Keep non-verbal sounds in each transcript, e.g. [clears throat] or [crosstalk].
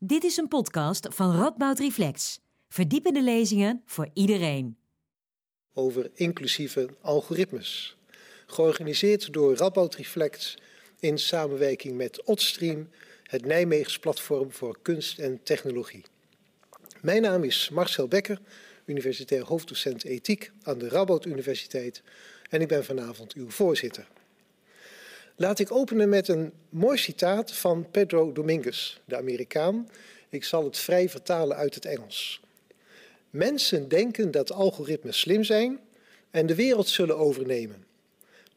Dit is een podcast van Radboud Reflex. Verdiepende lezingen voor iedereen. Over inclusieve algoritmes. Georganiseerd door Radboud Reflex in samenwerking met Otstream, het Nijmeegs platform voor kunst en technologie. Mijn naam is Marcel Becker, universitair hoofddocent ethiek aan de Radboud Universiteit en ik ben vanavond uw voorzitter. Laat ik openen met een mooi citaat van Pedro Dominguez, de Amerikaan. Ik zal het vrij vertalen uit het Engels. Mensen denken dat algoritmes slim zijn en de wereld zullen overnemen.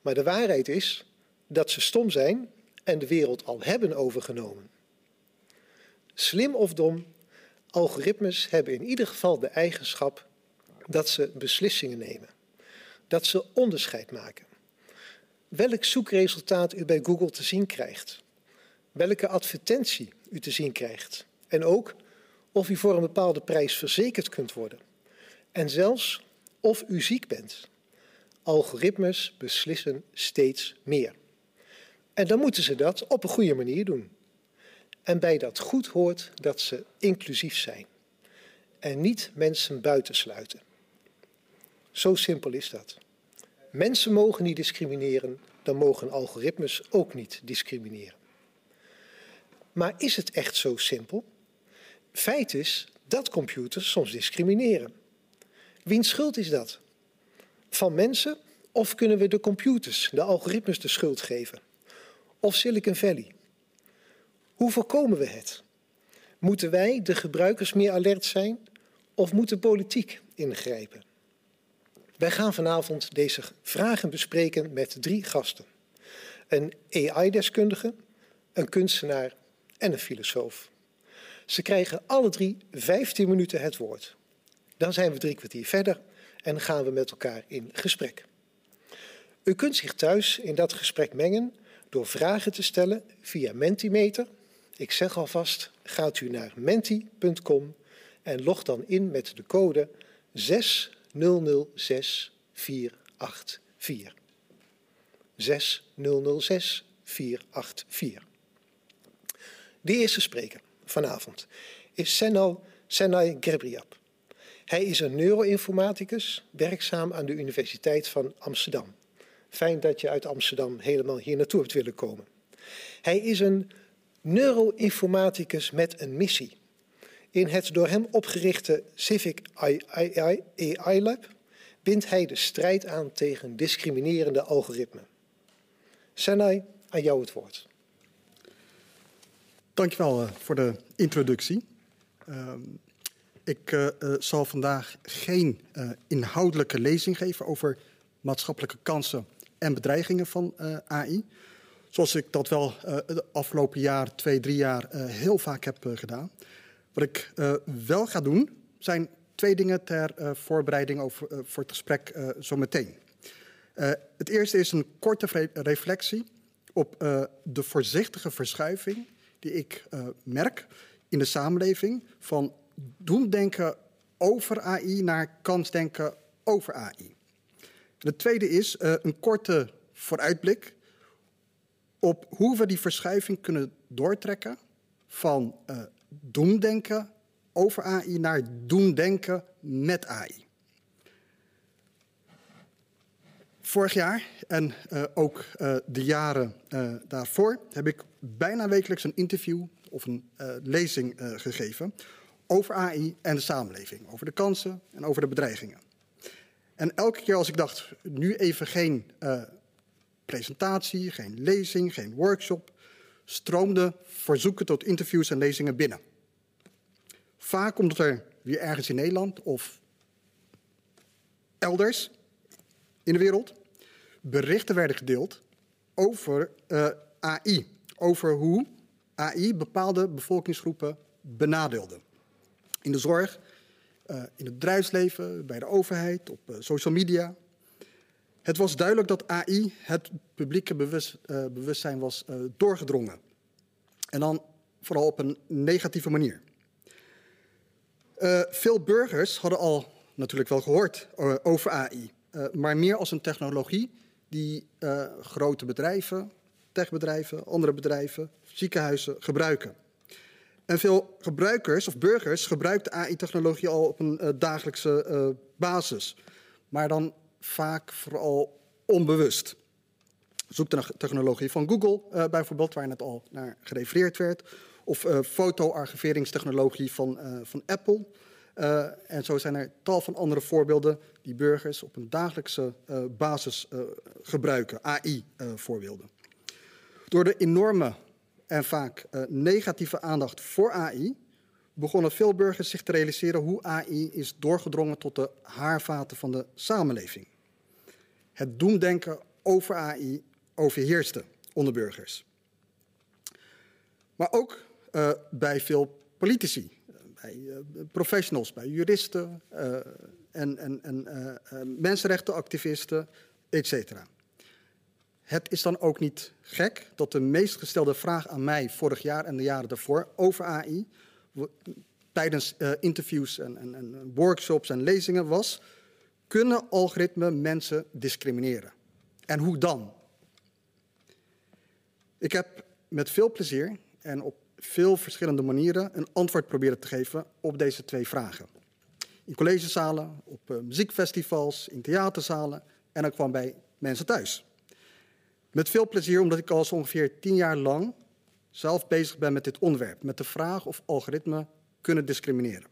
Maar de waarheid is dat ze stom zijn en de wereld al hebben overgenomen. Slim of dom, algoritmes hebben in ieder geval de eigenschap dat ze beslissingen nemen, dat ze onderscheid maken welk zoekresultaat u bij Google te zien krijgt, welke advertentie u te zien krijgt en ook of u voor een bepaalde prijs verzekerd kunt worden en zelfs of u ziek bent. Algoritmes beslissen steeds meer. En dan moeten ze dat op een goede manier doen. En bij dat goed hoort dat ze inclusief zijn en niet mensen buitensluiten. Zo simpel is dat. Mensen mogen niet discrimineren, dan mogen algoritmes ook niet discrimineren. Maar is het echt zo simpel? Feit is dat computers soms discrimineren. Wiens schuld is dat? Van mensen of kunnen we de computers, de algoritmes de schuld geven? Of Silicon Valley? Hoe voorkomen we het? Moeten wij, de gebruikers, meer alert zijn of moet de politiek ingrijpen? Wij gaan vanavond deze vragen bespreken met drie gasten. Een AI-deskundige, een kunstenaar en een filosoof. Ze krijgen alle drie 15 minuten het woord. Dan zijn we drie kwartier verder en gaan we met elkaar in gesprek. U kunt zich thuis in dat gesprek mengen door vragen te stellen via Mentimeter. Ik zeg alvast, gaat u naar menti.com en log dan in met de code 6 006 484. 6 006 484. De eerste spreker vanavond is Senal Senay Grebriap. Hij is een neuroinformaticus, werkzaam aan de Universiteit van Amsterdam. Fijn dat je uit Amsterdam helemaal hier naartoe hebt willen komen. Hij is een neuroinformaticus met een missie. In het door hem opgerichte Civic AI Lab bindt hij de strijd aan tegen discriminerende algoritmen. Senai, aan jou het woord. Dankjewel uh, voor de introductie. Uh, ik uh, zal vandaag geen inhoudelijke lezing geven over maatschappelijke kansen en bedreigingen van AI. Zoals ik dat wel de afgelopen jaar, twee, drie jaar heel vaak heb gedaan. Wat ik wel ga doen, zijn twee dingen ter uh, voorbereiding over, uh, voor het gesprek uh, zo meteen. het eerste is een korte reflectie op de voorzichtige verschuiving die ik merk in de samenleving van doen denken over AI naar kansdenken over AI. En het tweede is een korte vooruitblik op hoe we die verschuiving kunnen doortrekken van doemdenken over AI naar doen denken met AI. Vorig jaar en uh, ook uh, de jaren uh, daarvoor heb ik bijna wekelijks een interview of een lezing gegeven over AI en de samenleving, over de kansen en over de bedreigingen. En elke keer als ik dacht, nu even geen presentatie, geen lezing, geen workshop, stroomden verzoeken tot interviews en lezingen binnen. Vaak omdat er weer ergens in Nederland of elders in de wereld berichten werden gedeeld over eh, AI. Over hoe AI bepaalde bevolkingsgroepen benadeelde. In de zorg, uh, in het bedrijfsleven, bij de overheid, op uh, social media. Het was duidelijk dat AI het publieke bewust, bewustzijn was doorgedrongen. En dan vooral op een negatieve manier. Uh, veel burgers hadden al natuurlijk wel gehoord over AI, eh, maar meer als een technologie die grote bedrijven, techbedrijven, andere bedrijven, ziekenhuizen gebruiken. En veel gebruikers of burgers gebruiken AI-technologie al op een dagelijkse basis. Maar dan vaak vooral onbewust. Zoek de technologie van Google uh, bijvoorbeeld, waar net al naar gerefereerd werd. Of fotoarchiveringstechnologie van, van Apple. en zo zijn er tal van andere voorbeelden die burgers op een dagelijkse basis gebruiken. AI-voorbeelden. Door de enorme en vaak uh, negatieve aandacht voor AI, begonnen veel burgers zich te realiseren hoe AI is doorgedrongen tot de haarvaten van de samenleving. Het doemdenken over AI overheerste onder burgers. Maar ook uh, bij veel politici, bij uh, professionals, bij juristen en, en, en mensenrechtenactivisten, etc. Het is dan ook niet gek dat de meest gestelde vraag aan mij vorig jaar en de jaren daarvoor over AI, tijdens interviews en, en, en, workshops en lezingen was: kunnen algoritmen mensen discrimineren? En hoe dan? Ik heb met veel plezier en op veel verschillende manieren een antwoord proberen te geven op deze twee vragen. In collegezalen, op uh, muziekfestivals, in theaterzalen en ook kwam bij mensen thuis. Met veel plezier, omdat ik al zo ongeveer tien jaar lang zelf bezig ben met dit onderwerp. Met de vraag of algoritmen kunnen discrimineren.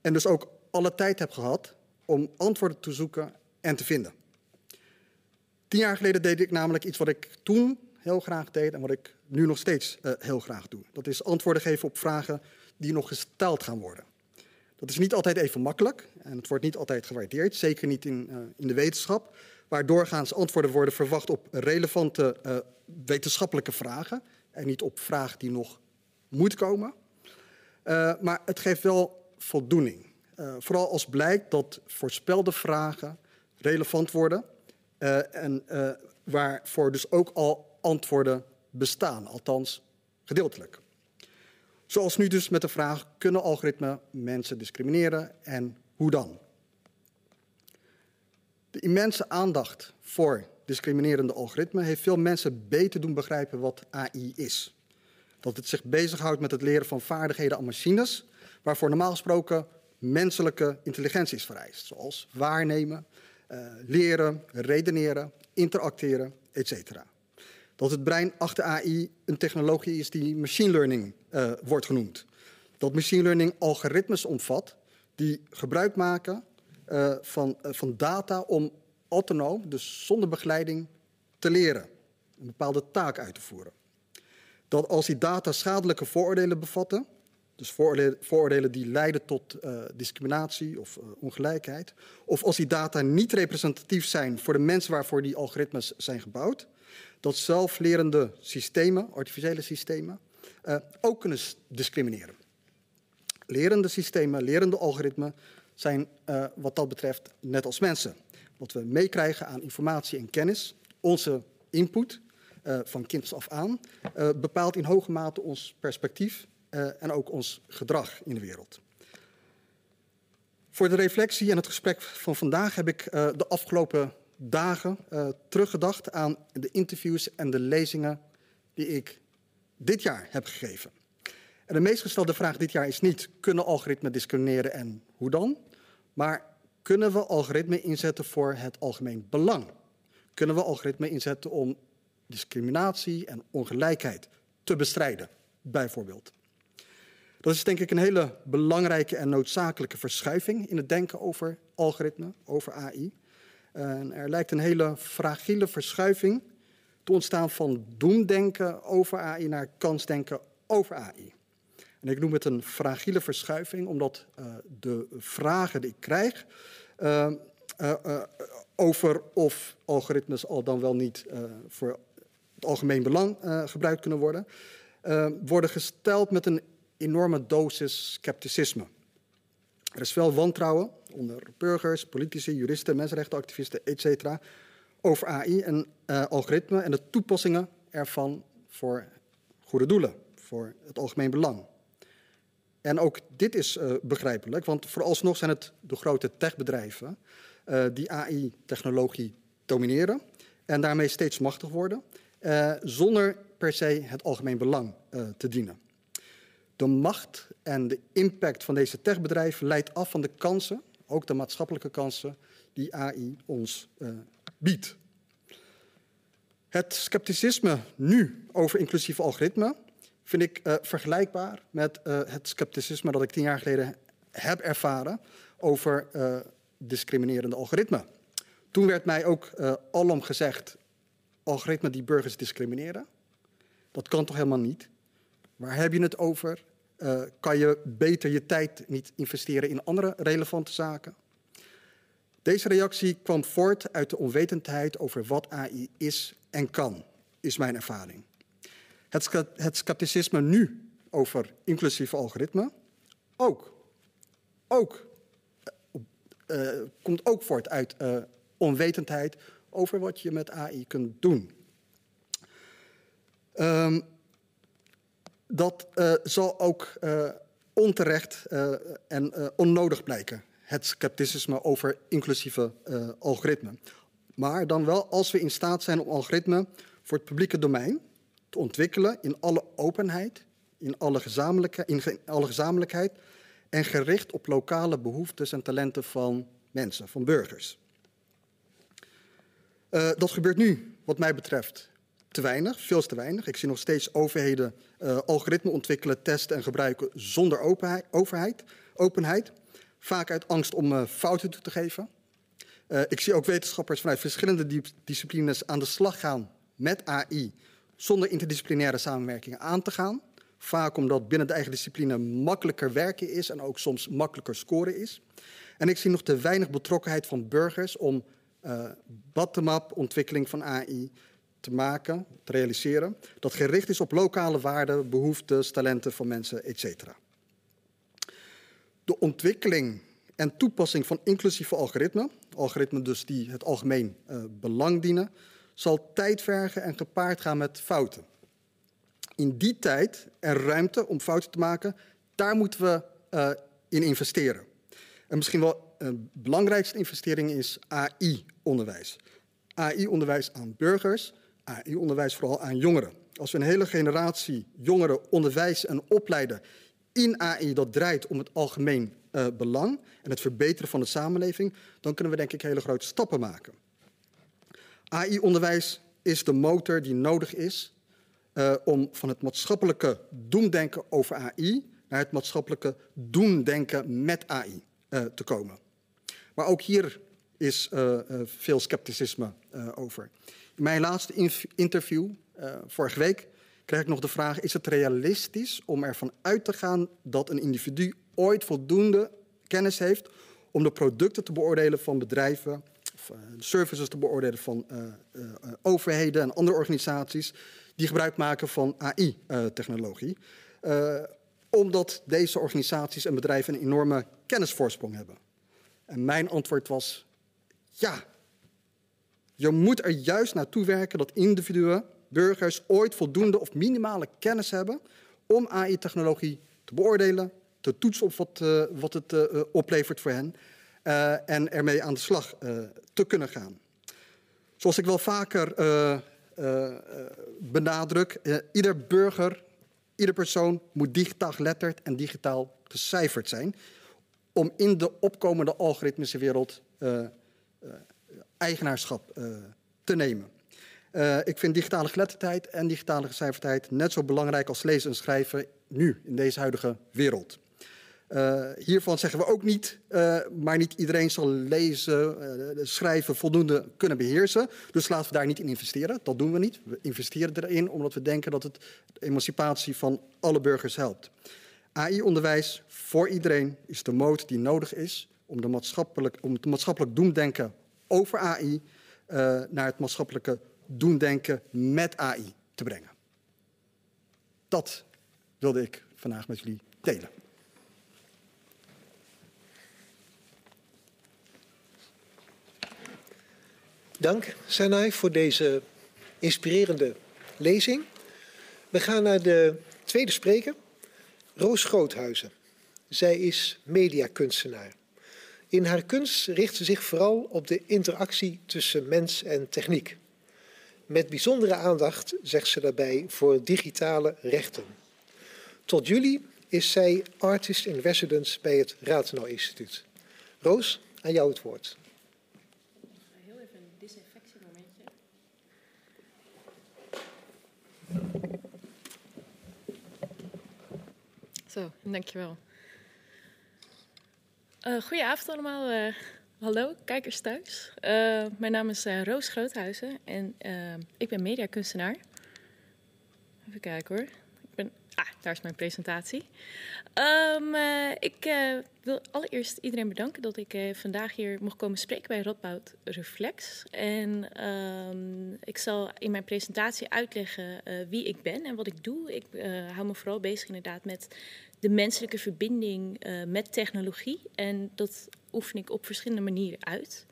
En dus ook alle tijd heb gehad om antwoorden te zoeken en te vinden. Tien jaar geleden deed ik namelijk iets wat ik toen heel graag deed en wat ik nu nog steeds uh, heel graag doe. Dat is antwoorden geven op vragen die nog gesteld gaan worden. Dat is niet altijd even makkelijk en het wordt niet altijd gewaardeerd, zeker niet in, uh, in de wetenschap waar doorgaans antwoorden worden verwacht op relevante uh, wetenschappelijke vragen en niet op vragen die nog moeten komen. Maar het geeft wel voldoening. Uh, vooral als blijkt dat voorspelde vragen relevant worden en waarvoor dus ook al antwoorden bestaan, althans gedeeltelijk. Zoals nu dus met de vraag: kunnen algoritmen mensen discrimineren en hoe dan? De immense aandacht voor discriminerende algoritmen heeft veel mensen beter doen begrijpen wat AI is. Dat het zich bezighoudt met het leren van vaardigheden aan machines, waarvoor normaal gesproken menselijke intelligentie is vereist, zoals waarnemen, uh, leren, redeneren, interacteren, etc. Dat het brein achter AI een technologie is die machine learning uh, wordt genoemd. Dat machine learning algoritmes omvat die gebruik maken uh, van, van data om autonoom, dus zonder begeleiding, te leren. Een bepaalde taak uit te voeren. Dat als die data schadelijke vooroordelen bevatten, dus vooroordelen, die leiden tot uh, discriminatie of ongelijkheid, of als die data niet representatief zijn voor de mensen waarvoor die algoritmes zijn gebouwd, dat zelflerende systemen, artificiële systemen, ook kunnen discrimineren. Lerende systemen, lerende algoritmen zijn wat dat betreft net als mensen. Wat we meekrijgen aan informatie en kennis, onze input van kinds af aan, bepaalt in hoge mate ons perspectief en ook ons gedrag in de wereld. Voor de reflectie en het gesprek van vandaag heb ik de afgelopen dagen teruggedacht aan de interviews en de lezingen die ik dit jaar heb gegeven. En de meest gestelde vraag dit jaar is niet: kunnen algoritmen discrimineren en hoe dan? Maar kunnen we algoritmen inzetten voor het algemeen belang? Kunnen we algoritmen inzetten om discriminatie en ongelijkheid te bestrijden, bijvoorbeeld? Dat is denk ik een hele belangrijke en noodzakelijke verschuiving in het denken over algoritmen, over AI. Er lijkt een hele fragiele verschuiving te ontstaan van doemdenken over AI naar kansdenken over AI. En ik noem het een fragiele verschuiving, omdat uh, de vragen die ik krijg uh, uh, over of algoritmes al dan wel niet voor het algemeen belang gebruikt kunnen worden, worden gesteld met een enorme dosis scepticisme. Er is veel wantrouwen onder burgers, politici, juristen, mensenrechtenactivisten, etc. over AI en algoritmen en de toepassingen ervan voor goede doelen, voor het algemeen belang. En ook dit is uh, begrijpelijk, want vooralsnog zijn het de grote techbedrijven uh, die AI-technologie domineren en daarmee steeds machtig worden, uh, zonder per se het algemeen belang te dienen. De macht en de impact van deze techbedrijven leidt af van de kansen, ook de maatschappelijke kansen, die AI ons uh, biedt. Het scepticisme nu over inclusieve algoritmen vind ik uh, vergelijkbaar met uh, het scepticisme dat ik tien jaar geleden heb ervaren over discriminerende algoritmen. Toen werd mij ook alom gezegd, algoritmen die burgers discrimineren. Dat kan toch helemaal niet? Waar heb je het over? Uh, kan je beter je tijd niet investeren in andere relevante zaken? Deze reactie kwam voort uit de onwetendheid over wat AI is en kan, is mijn ervaring. Het, het scepticisme nu over inclusieve algoritmen ook, ook uh, komt ook voort uit onwetendheid over wat je met AI kunt doen. Um, dat uh, zal ook uh, onterecht uh, en onnodig blijken. Het scepticisme over inclusieve algoritmen. Maar dan wel als we in staat zijn om algoritmen voor het publieke domein te ontwikkelen in alle openheid, in alle, gezamenlijke, in alle gezamenlijkheid en gericht op lokale behoeftes en talenten van mensen, van burgers. dat gebeurt nu, wat mij betreft, te weinig, veel te weinig. Ik zie nog steeds overheden uh, algoritmen ontwikkelen, testen en gebruiken zonder openheid, overheid, openheid. Vaak uit angst om uh, fouten toe te geven. Uh, ik zie ook wetenschappers vanuit verschillende disciplines aan de slag gaan met AI zonder interdisciplinaire samenwerking aan te gaan. Vaak omdat binnen de eigen discipline makkelijker werken is en ook soms makkelijker scoren is. En ik zie nog te weinig betrokkenheid van burgers om bottom-up ontwikkeling van AI te maken, te realiseren, dat gericht is op lokale waarden, behoeftes, talenten van mensen, etc. De ontwikkeling en toepassing van inclusieve algoritmen, algoritmen dus die het algemeen uh, belang dienen, zal tijd vergen en gepaard gaan met fouten. In die tijd en ruimte om fouten te maken, daar moeten we uh, in investeren. En misschien wel de uh, belangrijkste investering is AI-onderwijs. AI-onderwijs aan burgers, AI-onderwijs vooral aan jongeren. Als we een hele generatie jongeren onderwijzen en opleiden in AI dat draait om het algemeen uh, belang en het verbeteren van de samenleving, dan kunnen we denk ik hele grote stappen maken. AI-onderwijs is de motor die nodig is uh, om van het maatschappelijke doemdenken over AI naar het maatschappelijke doemdenken met AI uh, te komen. Maar ook hier is veel scepticisme over. In mijn laatste interview, uh, vorige week, kreeg ik nog de vraag: is het realistisch om ervan uit te gaan dat een individu ooit voldoende kennis heeft om de producten te beoordelen van bedrijven, of de services te beoordelen van uh, overheden en andere organisaties die gebruik maken van AI-technologie? omdat deze organisaties en bedrijven een enorme kennisvoorsprong hebben. En mijn antwoord was: ja, je moet er juist naartoe werken dat individuen, burgers, ooit voldoende of minimale kennis hebben om AI-technologie te beoordelen, te toetsen op wat, wat het uh, oplevert voor hen en ermee aan de slag te kunnen gaan. Zoals ik wel vaker benadruk, ieder burger, ieder persoon moet digitaal geletterd en digitaal gecijferd zijn om in de opkomende algoritmische wereld eigenaarschap uh, te nemen. Uh, ik vind digitale geletterdheid en digitale gecijferdheid net zo belangrijk als lezen en schrijven nu, in deze huidige wereld. Uh, hiervan zeggen we ook niet, maar niet iedereen zal lezen, schrijven voldoende kunnen beheersen. Dus laten we daar niet in investeren. Dat doen we niet. We investeren erin omdat we denken dat het de emancipatie van alle burgers helpt. AI-onderwijs voor iedereen is de moot die nodig is om, de maatschappelijk, om het maatschappelijk doemdenken over AI uh, naar het maatschappelijke doendenken met AI te brengen. Dat wilde ik vandaag met jullie delen. Dank, Sanai, voor deze inspirerende lezing. We gaan naar de tweede spreker, Roos Groothuizen. Zij is mediakunstenaar. In haar kunst richt ze zich vooral op de interactie tussen mens en techniek. Met bijzondere aandacht zegt ze daarbij voor digitale rechten. Tot juli is zij Artist in Residence bij het Ratenau Instituut. Roos, aan jou het woord. Heel even een disinfectiemomentje. Zo, dankjewel. Uh, goedenavond allemaal. Uh, hallo, kijkers thuis. Uh, mijn naam is Roos Groothuizen en ik ben mediakunstenaar. Even kijken hoor. Ik ben, ah, daar is mijn presentatie. Uh, ik wil allereerst iedereen bedanken dat ik vandaag hier mocht komen spreken bij Radboud Reflex. En um, ik zal in mijn presentatie uitleggen wie ik ben en wat ik doe. Ik hou me vooral bezig inderdaad met de menselijke verbinding met technologie. En dat oefen ik op verschillende manieren uit.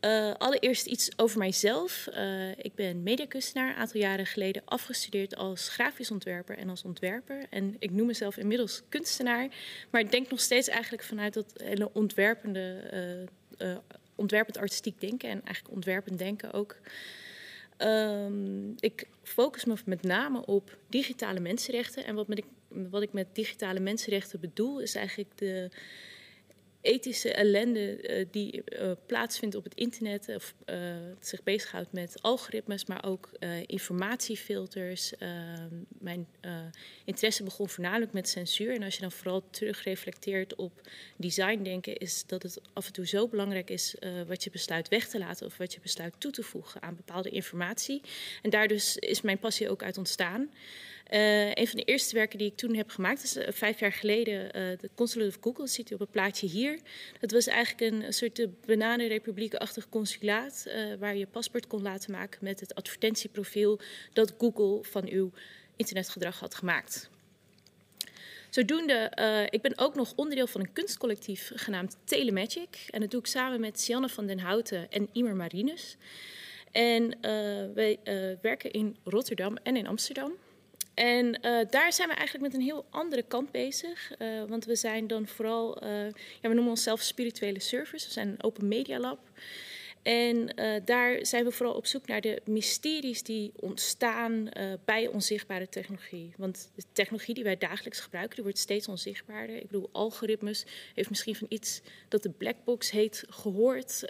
Uh, allereerst iets over mijzelf. Uh, ik ben mediakunstenaar, een aantal jaren geleden afgestudeerd als grafisch ontwerper en als ontwerper. En ik noem mezelf inmiddels kunstenaar, maar ik denk nog steeds eigenlijk vanuit dat hele ontwerpende, ontwerpend artistiek denken en eigenlijk ontwerpend denken ook. Um, ik focus me met name op digitale mensenrechten. En wat, met ik, wat ik met digitale mensenrechten bedoel, is eigenlijk de ethische ellende uh, die uh, plaatsvindt op het internet, of uh, zich bezighoudt met algoritmes, maar ook informatiefilters. mijn interesse begon voornamelijk met censuur. En als je dan vooral terugreflecteert op designdenken, is dat het af en toe zo belangrijk is wat je besluit weg te laten of wat je besluit toe te voegen aan bepaalde informatie. En daar dus is mijn passie ook uit ontstaan. Uh, een van de eerste werken die ik toen heb gemaakt, is uh, vijf jaar geleden, uh, de Consulate of Google, dat ziet u op het plaatje hier. Dat was eigenlijk een, soort bananenrepubliek-achtig consulaat, waar je paspoort kon laten maken met het advertentieprofiel dat Google van uw internetgedrag had gemaakt. Zodoende, ik ben ook nog onderdeel van een kunstcollectief genaamd Telemagic. En dat doe ik samen met Sianne van den Houten en Imer Marinus. En wij werken in Rotterdam en in Amsterdam. En uh, daar zijn we eigenlijk met een heel andere kant bezig. Uh, want we zijn dan vooral, uh, ja, we noemen onszelf spirituele servers. We zijn een open media lab. En daar zijn we vooral op zoek naar de mysteries die ontstaan bij onzichtbare technologie. Want de technologie die wij dagelijks gebruiken, die wordt steeds onzichtbaarder. Ik bedoel, algoritmes heeft misschien van iets dat de blackbox heet gehoord.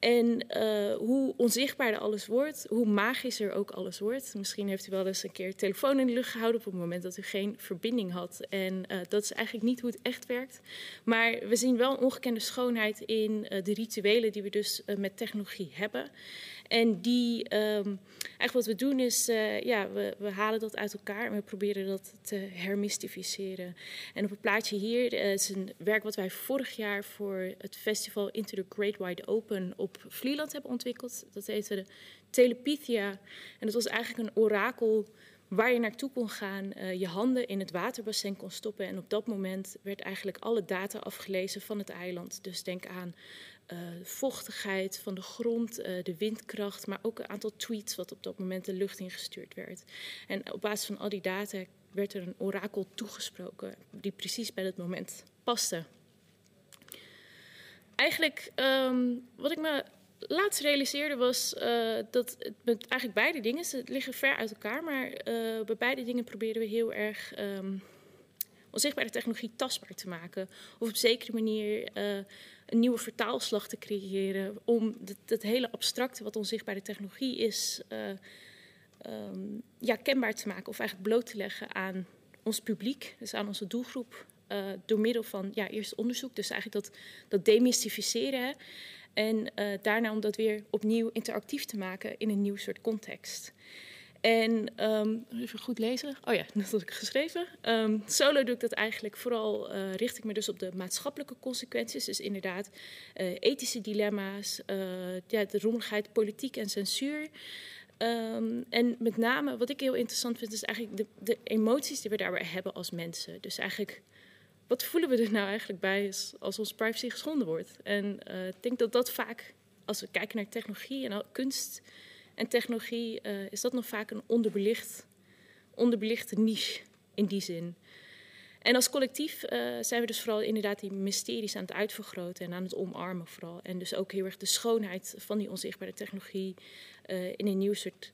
En uh, hoe onzichtbaarder alles wordt, hoe magischer ook alles wordt. Misschien heeft u wel eens een keer telefoon in de lucht gehouden op het moment dat u geen verbinding had. En uh, dat is eigenlijk niet hoe het echt werkt. Maar we zien wel ongekende schoonheid in uh, de rituelen die we dus met technologie hebben. En die, um, eigenlijk wat we doen is, uh, ja, we, we, halen dat uit elkaar en we proberen dat te hermystificeren. En op het plaatje hier uh, is een werk wat wij vorig jaar voor het festival Into the Great Wide Open op Vlieland hebben ontwikkeld. Dat heette de Telepithia. En dat was eigenlijk een orakel waar je naartoe kon gaan, uh, je handen in het waterbassin kon stoppen. En op dat moment werd eigenlijk alle data afgelezen van het eiland. Dus denk aan uh, vochtigheid van de grond, uh, de windkracht, maar ook een aantal tweets wat op dat moment de lucht ingestuurd werd. En op basis van al die data werd er een orakel toegesproken die precies bij dat moment paste. Eigenlijk, um, wat ik me laatst realiseerde was uh, dat het met eigenlijk beide dingen, ze liggen ver uit elkaar, maar bij beide dingen proberen we heel erg um, onzichtbare technologie tastbaar te maken. Of op zekere manier een nieuwe vertaalslag te creëren. Om het, hele abstracte wat onzichtbare technologie is, uh, um, ja, kenbaar te maken. Of eigenlijk bloot te leggen aan ons publiek, dus aan onze doelgroep. Uh, door middel van ja, eerst onderzoek, dus eigenlijk dat, dat demystificeren. En daarna om dat weer opnieuw interactief te maken in een nieuw soort context. En um, even goed lezen. Oh ja, [laughs] dat had ik geschreven. Um, solo doe ik dat eigenlijk vooral, uh, richt ik me dus op de maatschappelijke consequenties. Dus inderdaad uh, ethische dilemma's, uh, ja, de roemigheid, politiek en censuur. Um, en met name, wat ik heel interessant vind, is eigenlijk de, de emoties die we daarbij hebben als mensen. Dus eigenlijk, wat voelen we er nou eigenlijk bij als, als onze privacy geschonden wordt? En ik denk dat dat vaak, als we kijken naar technologie en kunst en technologie uh, is dat nog vaak een onderbelicht, onderbelichte niche in die zin. En als collectief uh, zijn we dus vooral inderdaad die mysteries aan het uitvergroten en aan het omarmen vooral. En dus ook heel erg de schoonheid van die onzichtbare technologie uh, in een nieuw soort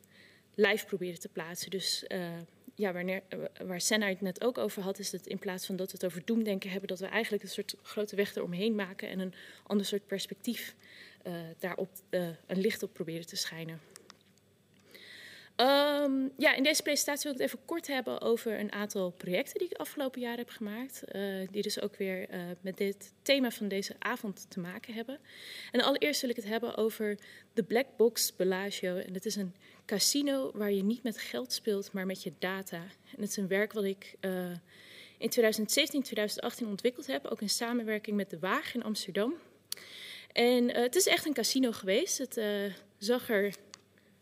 lijf proberen te plaatsen. Dus ja, wanneer, waar Senna het net ook over had, is dat in plaats van dat we het over doemdenken hebben, dat we eigenlijk een soort grote weg eromheen maken en een ander soort perspectief daarop een licht op proberen te schijnen. Um, ja, in deze presentatie wil ik het even kort hebben over een aantal projecten die ik afgelopen jaar heb gemaakt. Uh, die dus ook weer uh, met dit thema van deze avond te maken hebben. En allereerst wil ik het hebben over de Black Box Bellagio. En het is een casino waar je niet met geld speelt, maar met je data. En het is een werk wat ik uh, in 2017, 2018 ontwikkeld heb. Ook in samenwerking met De Waag in Amsterdam. En het is echt een casino geweest. Het zag er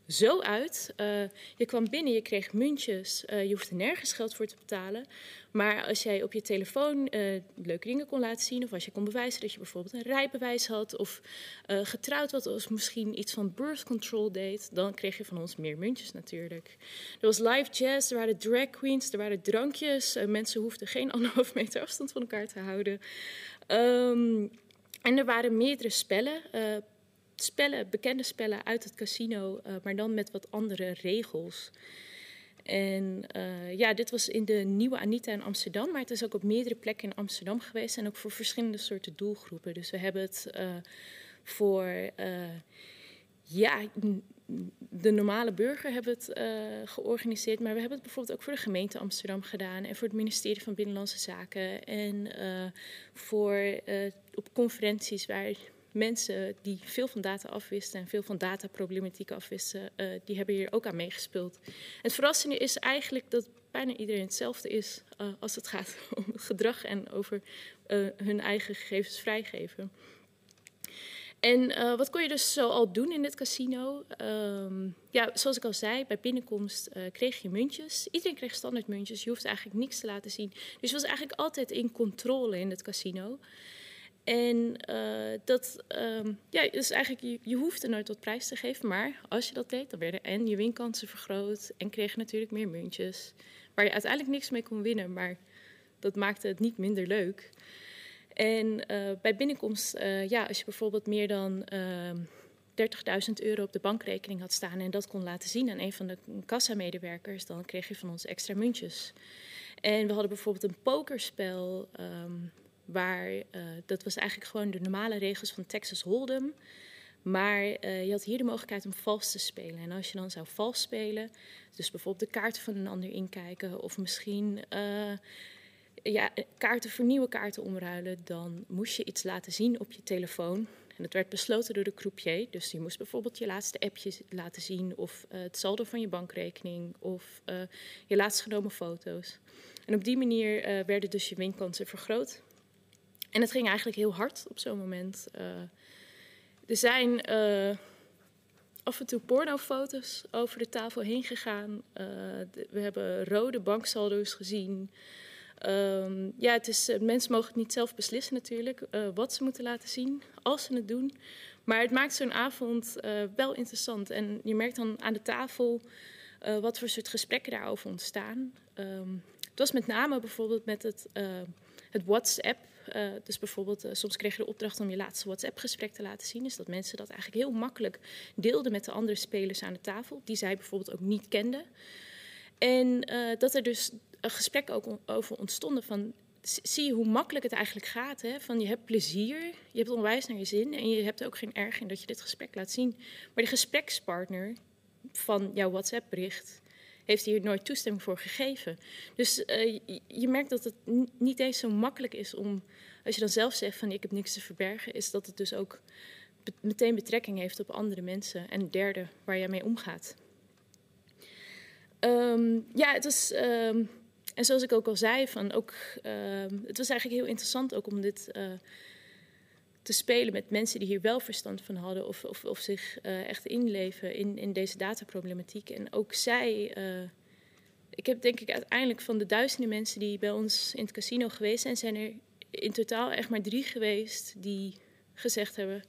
zo uit. Uh, je kwam binnen, je kreeg muntjes, uh, je hoefde nergens geld voor te betalen. Maar als jij op je telefoon uh, leuke dingen kon laten zien, of als je kon bewijzen dat je bijvoorbeeld een rijbewijs had, of getrouwd was, of misschien iets van birth control deed, dan kreeg je van ons meer muntjes natuurlijk. Er was live jazz, er waren drag queens, er waren drankjes. mensen hoefden geen [laughs] anderhalf meter afstand van elkaar te houden. Um, en er waren meerdere spellen spellen, bekende spellen uit het casino, uh, maar dan met wat andere regels. En uh, ja, dit was in de nieuwe Anita in Amsterdam, maar het is ook op meerdere plekken in Amsterdam geweest en ook voor verschillende soorten doelgroepen. Dus we hebben het uh, voor ja, de normale burger hebben het georganiseerd, maar we hebben het bijvoorbeeld ook voor de gemeente Amsterdam gedaan en voor het ministerie van Binnenlandse Zaken en voor op conferenties waar mensen die veel van data afwisten en veel van dataproblematiek afwisten, uh, die hebben hier ook aan meegespeeld. Het verrassende is eigenlijk dat bijna iedereen hetzelfde is uh, als het gaat [laughs] om gedrag en over uh, hun eigen gegevens vrijgeven. En wat kon je dus zo al doen in dit casino? Um, ja, zoals ik al zei, bij binnenkomst kreeg je muntjes. Iedereen kreeg standaard muntjes. Je hoeft eigenlijk niks te laten zien. Dus je was eigenlijk altijd in controle in het casino. En uh, dat, um, ja, dus eigenlijk, je, je hoeft er nooit wat prijs te geven. Maar als je dat deed, dan werden en je winkansen vergroot. En kreeg je natuurlijk meer muntjes. Waar je uiteindelijk niks mee kon winnen. Maar dat maakte het niet minder leuk. En uh, bij binnenkomst, uh, ja, als je bijvoorbeeld meer dan 30.000 euro op de bankrekening had staan. En dat kon laten zien aan een van de kassamedewerkers. Dan kreeg je van ons extra muntjes. En we hadden bijvoorbeeld een pokerspel. Um, Waar, uh, dat was eigenlijk gewoon de normale regels van Texas Hold'em. Maar uh, je had hier de mogelijkheid om vals te spelen. En als je dan zou vals spelen, dus bijvoorbeeld de kaarten van een ander inkijken, of misschien uh, ja, kaarten voor nieuwe kaarten omruilen, dan moest je iets laten zien op je telefoon. En dat werd besloten door de croupier. Dus je moest bijvoorbeeld je laatste appje laten zien, of het saldo van je bankrekening, of je laatst genomen foto's. En op die manier werden dus je winkansen vergroot. En het ging eigenlijk heel hard op zo'n moment. Uh, er zijn uh, af en toe pornofoto's over de tafel heen gegaan. De, we hebben rode banksaldo's gezien. Um, ja, het is, mensen mogen het niet zelf beslissen natuurlijk wat ze moeten laten zien als ze het doen. Maar het maakt zo'n avond wel interessant. En je merkt dan aan de tafel wat voor soort gesprekken daarover ontstaan. Um, het was met name bijvoorbeeld met het, het WhatsApp uh, dus bijvoorbeeld, uh, soms kreeg je de opdracht om je laatste WhatsApp-gesprek te laten zien. Is dat mensen dat eigenlijk heel makkelijk deelden met de andere spelers aan de tafel, die zij bijvoorbeeld ook niet kenden. En uh, dat er dus een gesprek ook over ontstonden van. Zie je hoe makkelijk het eigenlijk gaat? Hè? Van je hebt plezier, je hebt onwijs naar je zin en je hebt ook geen erg in dat je dit gesprek laat zien. Maar de gesprekspartner van jouw WhatsApp-bericht, heeft hier nooit toestemming voor gegeven. Dus je, merkt dat het niet eens zo makkelijk is om, als je dan zelf zegt van ik heb niks te verbergen, is dat het dus ook meteen betrekking heeft op andere mensen en derde waar jij mee omgaat. Um, ja, het is. Um, en zoals ik ook al zei, van ook, um, het was eigenlijk heel interessant ook om dit uh, te spelen met mensen die hier wel verstand van hadden of, of, of zich uh, echt inleven in, in deze dataproblematiek. En ook zij, uh, ik heb denk ik uiteindelijk van de duizenden mensen die bij ons in het casino geweest zijn, zijn er in totaal echt maar drie geweest die gezegd hebben: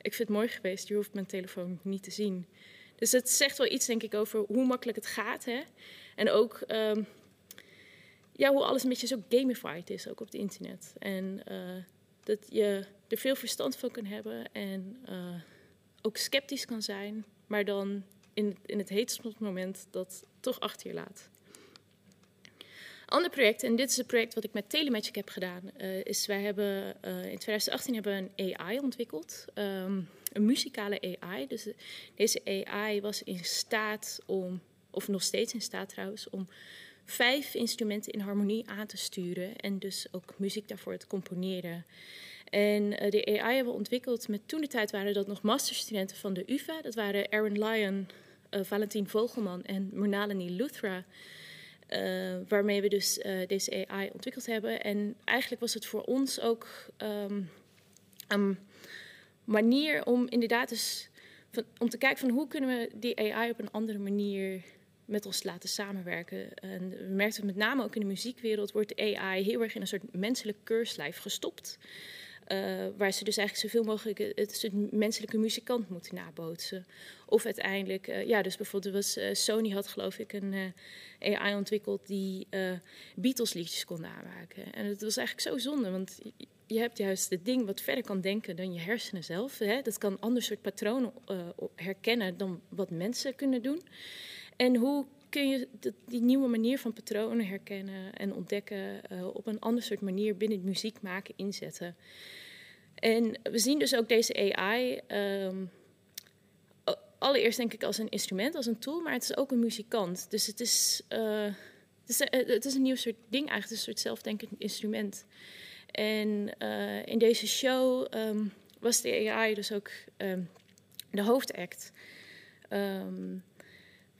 Ik vind het mooi geweest, je hoeft mijn telefoon niet te zien. Dus het zegt wel iets, denk ik, over hoe makkelijk het gaat. Hè? En ook um, ja, hoe alles een beetje zo gamified is, ook op het internet. En uh, dat je er veel verstand van kan hebben en uh, ook sceptisch kan zijn, maar dan in, in het heetste moment dat toch achter je laat. Ander project, en dit is een project wat ik met Telemagic heb gedaan, uh, is wij hebben uh, in 2018 hebben een AI ontwikkeld. Um, een muzikale AI. Dus deze AI was in staat om, of nog steeds in staat trouwens, om vijf instrumenten in harmonie aan te sturen en dus ook muziek daarvoor te componeren. En de AI hebben we ontwikkeld met toen de tijd waren dat nog masterstudenten van de UvA. Dat waren Aaron Lyon, Valentien Vogelman en Murnalini Luthra. Uh, waarmee we dus deze AI ontwikkeld hebben. En eigenlijk was het voor ons ook um, een manier om inderdaad dus van, om te kijken van hoe kunnen we die AI op een andere manier met ons laten samenwerken. En we merkten met name ook in de muziekwereld wordt de AI heel erg in een soort menselijk keurslijf gestopt. Uh, waar ze dus eigenlijk zoveel mogelijk het, het menselijke muzikant moeten nabootsen. Of uiteindelijk, uh, ja, dus bijvoorbeeld was, uh, Sony had geloof ik een AI ontwikkeld die Beatles liedjes kon namaken. En het was eigenlijk zo zonde, want je hebt juist het ding wat verder kan denken dan je hersenen zelf. Hè? Dat kan ander soort patronen herkennen dan wat mensen kunnen doen. En hoe kun je die nieuwe manier van patronen herkennen en ontdekken uh, op een ander soort manier binnen het muziek maken inzetten. En we zien dus ook deze AI um, allereerst denk ik als een instrument, als een tool, maar het is ook een muzikant. Dus het is, uh, het is, uh, het is een nieuw soort ding eigenlijk, een soort zelfdenkend instrument. En in deze show um, was de AI dus ook um, de hoofdact.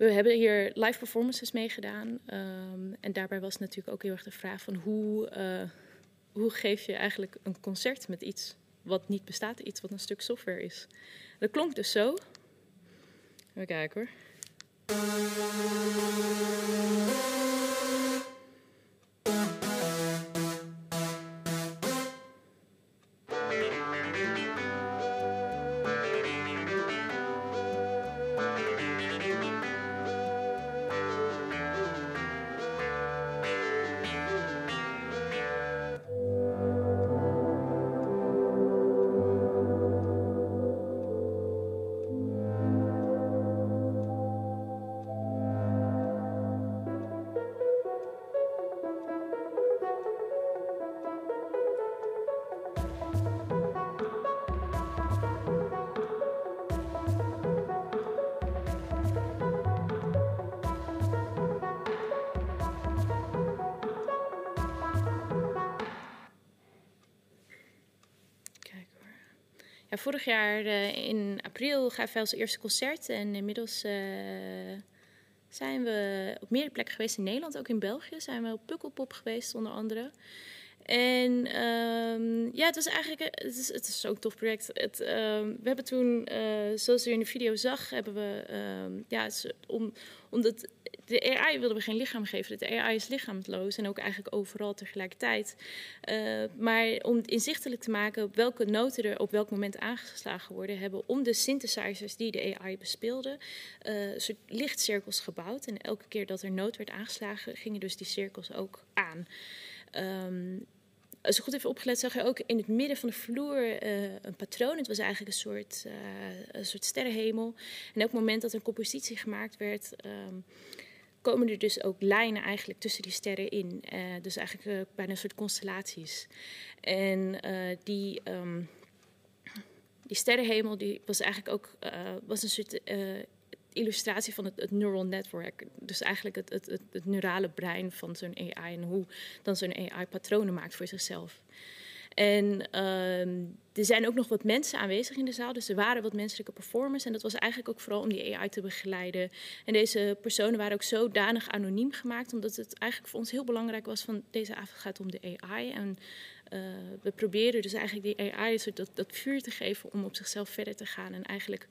We hebben hier live performances meegedaan. Um, en daarbij was natuurlijk ook heel erg de vraag van hoe, uh, hoe geef je eigenlijk een concert met iets wat niet bestaat, iets wat een stuk software is. Dat klonk dus zo. Even kijken hoor. Vorig jaar uh, in april gaven wij ons eerste concert. En inmiddels uh, zijn we op meerdere plekken geweest in Nederland, ook in België. Zijn we op Pukkelpop geweest, onder andere. En um, ja, het was eigenlijk het is, het is zo'n tof project. Het, um, we hebben toen, zoals u in de video zag, hebben we um, ja, om, omdat de AI wilden we geen lichaam geven. De AI is lichaamloos en ook eigenlijk overal tegelijkertijd. Uh, maar om inzichtelijk te maken welke noten er op welk moment aangeslagen worden, hebben om de synthesizers die de AI bespeelden, uh, soort lichtcirkels gebouwd. En elke keer dat er noot werd aangeslagen, gingen dus die cirkels ook aan. Um, als je goed even opgelet, zag je ook in het midden van de vloer uh, een patroon. Het was eigenlijk een soort, een soort sterrenhemel. En het moment dat een compositie gemaakt werd, um, komen er dus ook lijnen eigenlijk tussen die sterren in. Uh, dus eigenlijk bijna een soort constellaties. En die, um, die sterrenhemel die was eigenlijk ook was een soort illustratie van het, het, neural network. Dus eigenlijk het, het, het neurale brein van zo'n AI en hoe dan zo'n AI patronen maakt voor zichzelf. En uh, er zijn ook nog wat mensen aanwezig in de zaal. Dus er waren wat menselijke performers. En dat was eigenlijk ook vooral om die AI te begeleiden. En deze personen waren ook zodanig anoniem gemaakt. Omdat het eigenlijk voor ons heel belangrijk was van deze avond gaat om de AI. En uh, we proberen dus eigenlijk die AI dat, dat vuur te geven om op zichzelf verder te gaan. En eigenlijk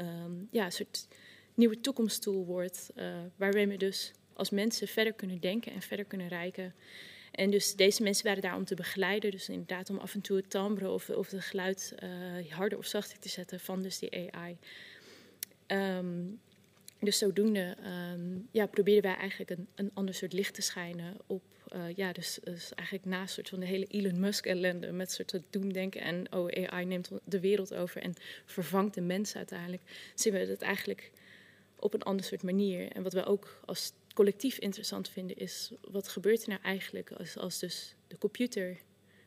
um, ja, een soort nieuwe toekomsttool wordt. Uh, waarmee we dus als mensen verder kunnen denken en verder kunnen reiken. En dus deze mensen waren daar om te begeleiden. Dus inderdaad om af en toe het timbre of, het geluid uh, harder of zachter te zetten van dus die AI. Um, dus zodoende um, ja, probeerden wij eigenlijk een, een ander soort licht te schijnen op, uh, ja, dus, dus, eigenlijk naast soort van de hele Elon Musk ellende met soort doemdenken en oh, AI neemt de wereld over en vervangt de mens uiteindelijk, zien we dat eigenlijk op een ander soort manier. En wat we ook als collectief interessant vinden is wat gebeurt er nou eigenlijk als, als dus de computer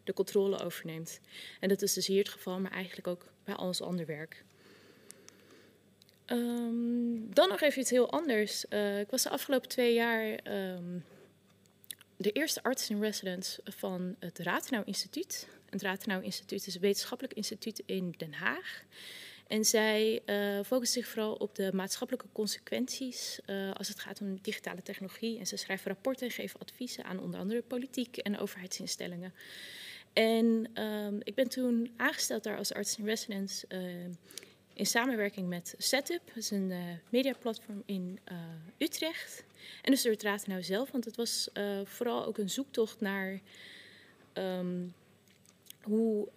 de controle overneemt. En dat is dus hier het geval, maar eigenlijk ook bij ons ander werk. Ehm, dan nog even iets heel anders. Uh, ik was de afgelopen twee jaar um, de eerste arts in residence van het Ratenau Instituut. Het Ratenau Instituut is een wetenschappelijk instituut in Den Haag. En zij uh, focussen zich vooral op de maatschappelijke consequenties uh, als het gaat om digitale technologie. En ze schrijven rapporten en geven adviezen aan onder andere politiek en overheidsinstellingen. En um, ik ben toen aangesteld daar als arts in residence uh, in samenwerking met Setup. Dat is een mediaplatform in Utrecht. En dus door het Ratenau zelf, want het was vooral ook een zoektocht naar um, hoe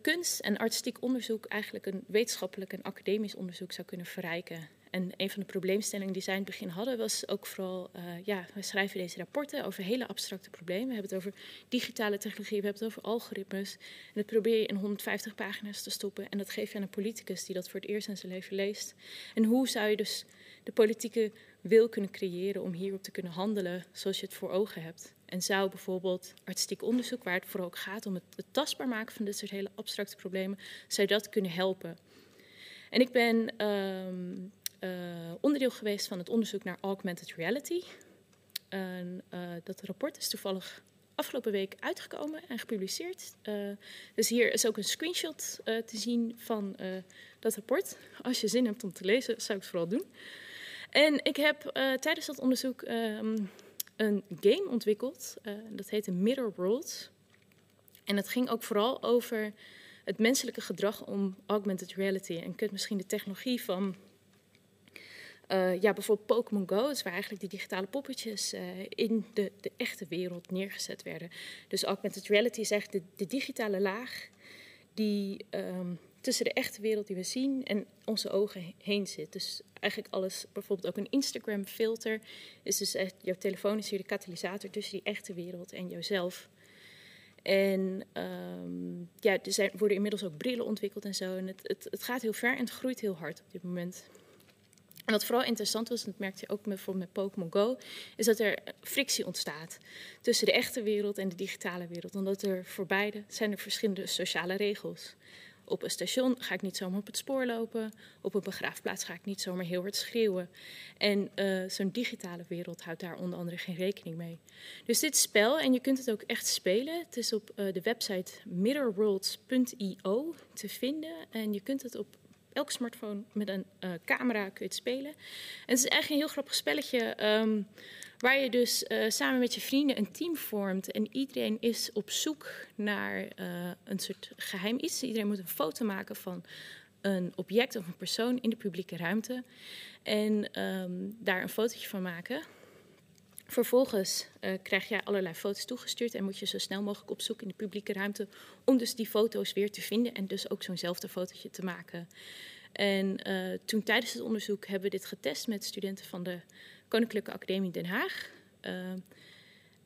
kunst en artistiek onderzoek eigenlijk een wetenschappelijk en academisch onderzoek zou kunnen verrijken. En een van de probleemstellingen die zij in het begin hadden was ook vooral, uh, ja, we schrijven deze rapporten over hele abstracte problemen. We hebben het over digitale technologie, we hebben het over algoritmes. En dat probeer je in 150 pagina's te stoppen. En dat geef je aan een politicus die dat voor het eerst in zijn leven leest. En hoe zou je dus de politieke wil kunnen creëren om hierop te kunnen handelen zoals je het voor ogen hebt? En zou bijvoorbeeld artistiek onderzoek, waar het vooral ook gaat om het, tastbaar maken van dit soort hele abstracte problemen, zou dat kunnen helpen? En ik ben um, uh, onderdeel geweest van het onderzoek naar augmented reality. En, uh, dat rapport is toevallig afgelopen week uitgekomen en gepubliceerd. Uh, dus hier is ook een screenshot te zien van dat rapport. Als je zin hebt om te lezen, zou ik het vooral doen. En ik heb tijdens dat onderzoek um, een game ontwikkeld. dat heette Mirror Worlds. En dat ging ook vooral over het menselijke gedrag om augmented reality. En kunt misschien de technologie van uh, ja, bijvoorbeeld Pokémon Go, is waar eigenlijk die digitale poppetjes in de, de, echte wereld neergezet werden. Dus augmented reality is eigenlijk de, digitale laag die um, tussen de echte wereld die we zien en onze ogen heen zit. Dus eigenlijk alles, bijvoorbeeld ook een Instagram filter, is dus echt, jouw telefoon is hier de katalysator tussen die echte wereld en jouzelf. En um, ja, er zijn, worden inmiddels ook brillen ontwikkeld en zo. En het, het, het gaat heel ver en het groeit heel hard op dit moment. En wat vooral interessant was, en dat merkte je ook bijvoorbeeld met Pokémon Go, is dat er frictie ontstaat tussen de echte wereld en de digitale wereld. Omdat er voor beide zijn er verschillende sociale regels. Op een station ga ik niet zomaar op het spoor lopen. Op een begraafplaats ga ik niet zomaar heel hard schreeuwen. En uh, zo'n digitale wereld houdt daar onder andere geen rekening mee. Dus dit spel, en je kunt het ook echt spelen. Het is op uh, de website mirrorworlds.io te vinden. En je kunt het op elke smartphone met een uh, camera kun spelen. En het is echt een heel grappig spelletje um, waar je dus uh, samen met je vrienden een team vormt. En iedereen is op zoek naar uh, een soort geheim iets. Iedereen moet een foto maken van een object of een persoon in de publieke ruimte. En um, daar een fotootje van maken. Vervolgens uh, krijg je allerlei foto's toegestuurd en moet je zo snel mogelijk op zoek in de publieke ruimte om dus die foto's weer te vinden en dus ook zo'nzelfde fotootje te maken. En toen tijdens het onderzoek hebben we dit getest met studenten van de Koninklijke Academie Den Haag. Uh,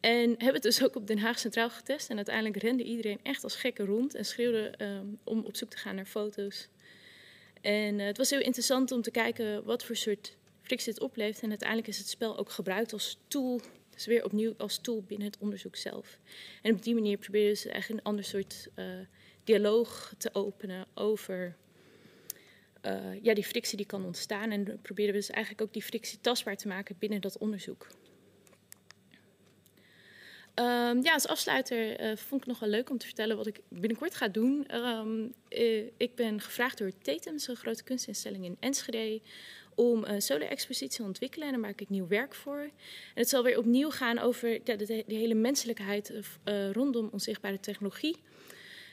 en hebben het dus ook op Den Haag Centraal getest. En uiteindelijk rende iedereen echt als gekke rond en schreeuwde um, om op zoek te gaan naar foto's. En het was heel interessant om te kijken wat voor soort frictie het oplevert. En uiteindelijk is het spel ook gebruikt als tool. Dus weer opnieuw als tool binnen het onderzoek zelf. En op die manier proberen ze eigenlijk een ander soort dialoog te openen over uh, ja, die frictie die kan ontstaan. En proberen we dus eigenlijk ook die frictie tastbaar te maken binnen dat onderzoek. Um, ja, als afsluiter uh, vond ik nog wel leuk om te vertellen wat ik binnenkort ga doen. Um, ik ben gevraagd door Tetum, een grote kunstinstelling in Enschede, om een solo-expositie te ontwikkelen. En daar maak ik nieuw werk voor. En het zal weer opnieuw gaan over ja, de, hele menselijkheid rondom onzichtbare technologie.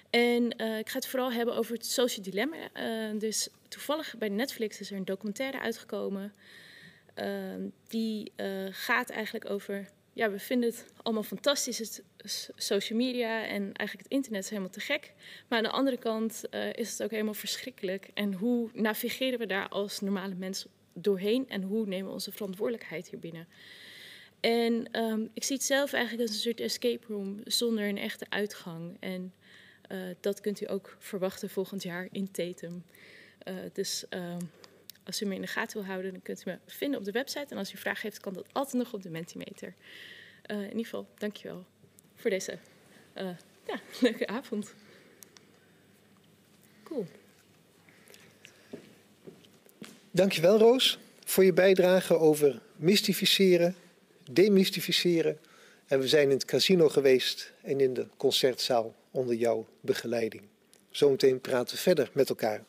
En ik ga het vooral hebben over het social dilemma. Dus toevallig bij Netflix is er een documentaire uitgekomen. Uh, die gaat eigenlijk over. Ja, we vinden het allemaal fantastisch, het social media en eigenlijk het internet is helemaal te gek. Maar aan de andere kant is het ook helemaal verschrikkelijk. En hoe navigeren we daar als normale mensen doorheen en hoe nemen we onze verantwoordelijkheid hier binnen? En um, ik zie het zelf eigenlijk als een soort escape room zonder een echte uitgang. En uh, dat kunt u ook verwachten volgend jaar in Tatum. Uh, dus uh, als u me in de gaten wil houden, dan kunt u me vinden op de website. En als u vragen heeft, kan dat altijd nog op de Mentimeter. Uh, in ieder geval, dankjewel voor deze uh, ja, [laughs] leuke avond. Cool. Dankjewel Roos voor je bijdrage over mystificeren, demystificeren. En we zijn in het casino geweest en in de concertzaal onder jouw begeleiding. Zometeen praten we verder met elkaar.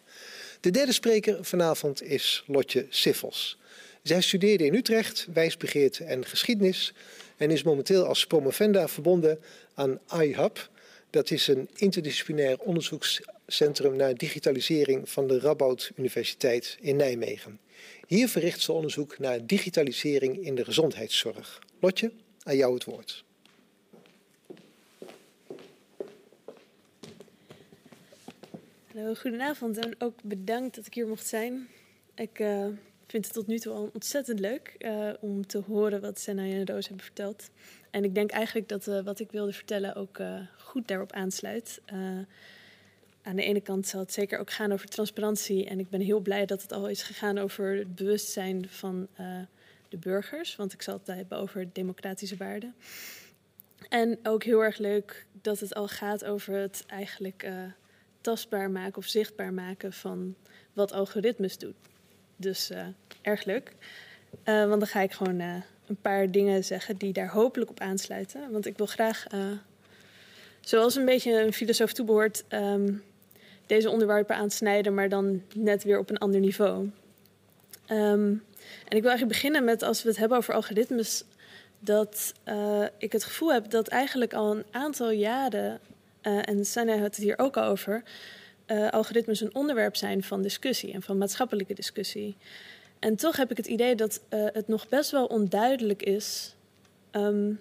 De derde spreker vanavond is Lotje Siffels. Zij studeerde in Utrecht wijsbegeerte en geschiedenis en is momenteel als promovenda verbonden aan iHub. Dat is een interdisciplinair onderzoekscentrum naar digitalisering van de Radboud Universiteit in Nijmegen. Hier verricht ze onderzoek naar digitalisering in de gezondheidszorg. Lotje, aan jou het woord. Goedenavond en ook bedankt dat ik hier mocht zijn. Ik uh, vind het tot nu toe al ontzettend leuk uh, om te horen wat Senna en Roos hebben verteld. En ik denk eigenlijk dat uh, wat ik wilde vertellen ook goed daarop aansluit. aan de ene kant zal het zeker ook gaan over transparantie. En ik ben heel blij dat het al is gegaan over het bewustzijn van de burgers. Want ik zal het hebben over democratische waarden. En ook heel erg leuk dat het al gaat over het eigenlijk tastbaar maken of zichtbaar maken van wat algoritmes doen. Dus uh, erg leuk. Uh, want dan ga ik gewoon uh, een paar dingen zeggen die daar hopelijk op aansluiten. Want ik wil graag, zoals een beetje een filosoof toebehoort, um, deze onderwerpen aansnijden, maar dan net weer op een ander niveau. Um, en ik wil eigenlijk beginnen met, als we het hebben over algoritmes, dat ik het gevoel heb dat eigenlijk al een aantal jaren uh, en Sana had het hier ook over, uh, algoritmes een onderwerp zijn van discussie en van maatschappelijke discussie. En toch heb ik het idee dat uh, het nog best wel onduidelijk is um,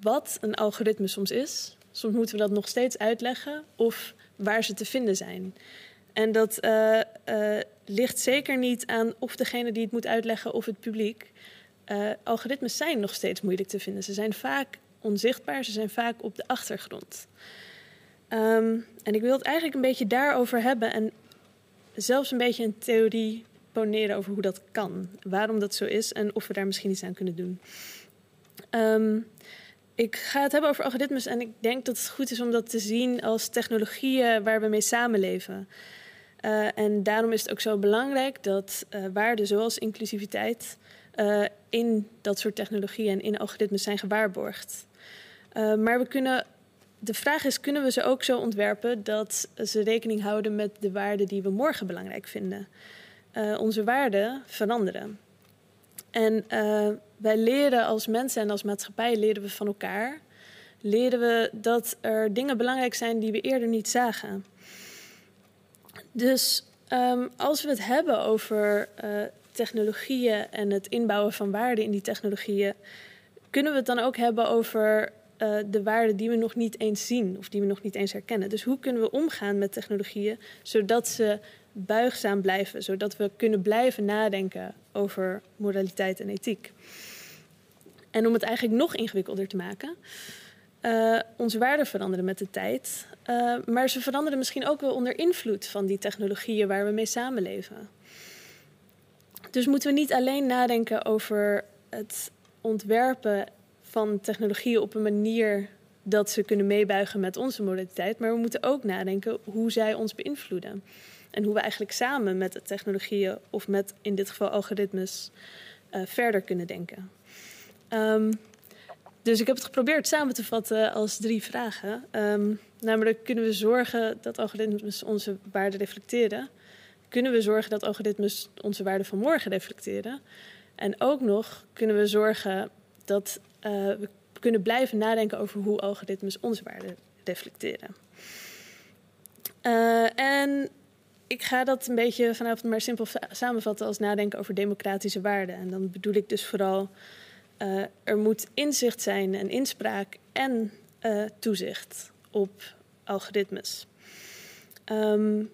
wat een algoritme soms is. Soms moeten we dat nog steeds uitleggen of waar ze te vinden zijn. En dat ligt zeker niet aan of degene die het moet uitleggen of het publiek. algoritmes zijn nog steeds moeilijk te vinden. Ze zijn vaak onzichtbaar, ze zijn vaak op de achtergrond. Um, en ik wil het eigenlijk een beetje daarover hebben en zelfs een beetje een theorie poneren over hoe dat kan. Waarom dat zo is en of we daar misschien iets aan kunnen doen. Um, ik ga het hebben over algoritmes en ik denk dat het goed is om dat te zien als technologieën waar we mee samenleven. Uh, en daarom is het ook zo belangrijk dat uh, waarden zoals inclusiviteit uh, in dat soort technologieën en in algoritmes zijn gewaarborgd. maar we kunnen de vraag is, kunnen we ze ook zo ontwerpen dat ze rekening houden met de waarden die we morgen belangrijk vinden? Uh, onze waarden veranderen. En uh, wij leren als mensen en als maatschappij leren we van elkaar. Leren we dat er dingen belangrijk zijn die we eerder niet zagen. Dus um, als we het hebben over uh, technologieën en het inbouwen van waarden in die technologieën, kunnen we het dan ook hebben over uh, de waarden die we nog niet eens zien of die we nog niet eens herkennen. Dus hoe kunnen we omgaan met technologieën zodat ze buigzaam blijven, zodat we kunnen blijven nadenken over moraliteit en ethiek. En om het eigenlijk nog ingewikkelder te maken, uh, onze waarden veranderen met de tijd, uh, maar ze veranderen misschien ook wel onder invloed van die technologieën waar we mee samenleven. Dus moeten we niet alleen nadenken over het ontwerpen van technologieën op een manier dat ze kunnen meebuigen met onze modaliteit. Maar we moeten ook nadenken hoe zij ons beïnvloeden. En hoe we eigenlijk samen met de technologieën, of met in dit geval algoritmes, uh, verder kunnen denken. Um, dus ik heb het geprobeerd samen te vatten als drie vragen. Um, namelijk, kunnen we zorgen dat algoritmes onze waarden reflecteren? Kunnen we zorgen dat algoritmes onze waarden van morgen reflecteren? En ook nog, kunnen we zorgen dat we kunnen blijven nadenken over hoe algoritmes onze waarden reflecteren. Uh, en ik ga dat een beetje vanavond maar simpel samenvatten als nadenken over democratische waarden. En dan bedoel ik dus vooral, uh, er moet inzicht zijn en inspraak en toezicht op algoritmes. Um,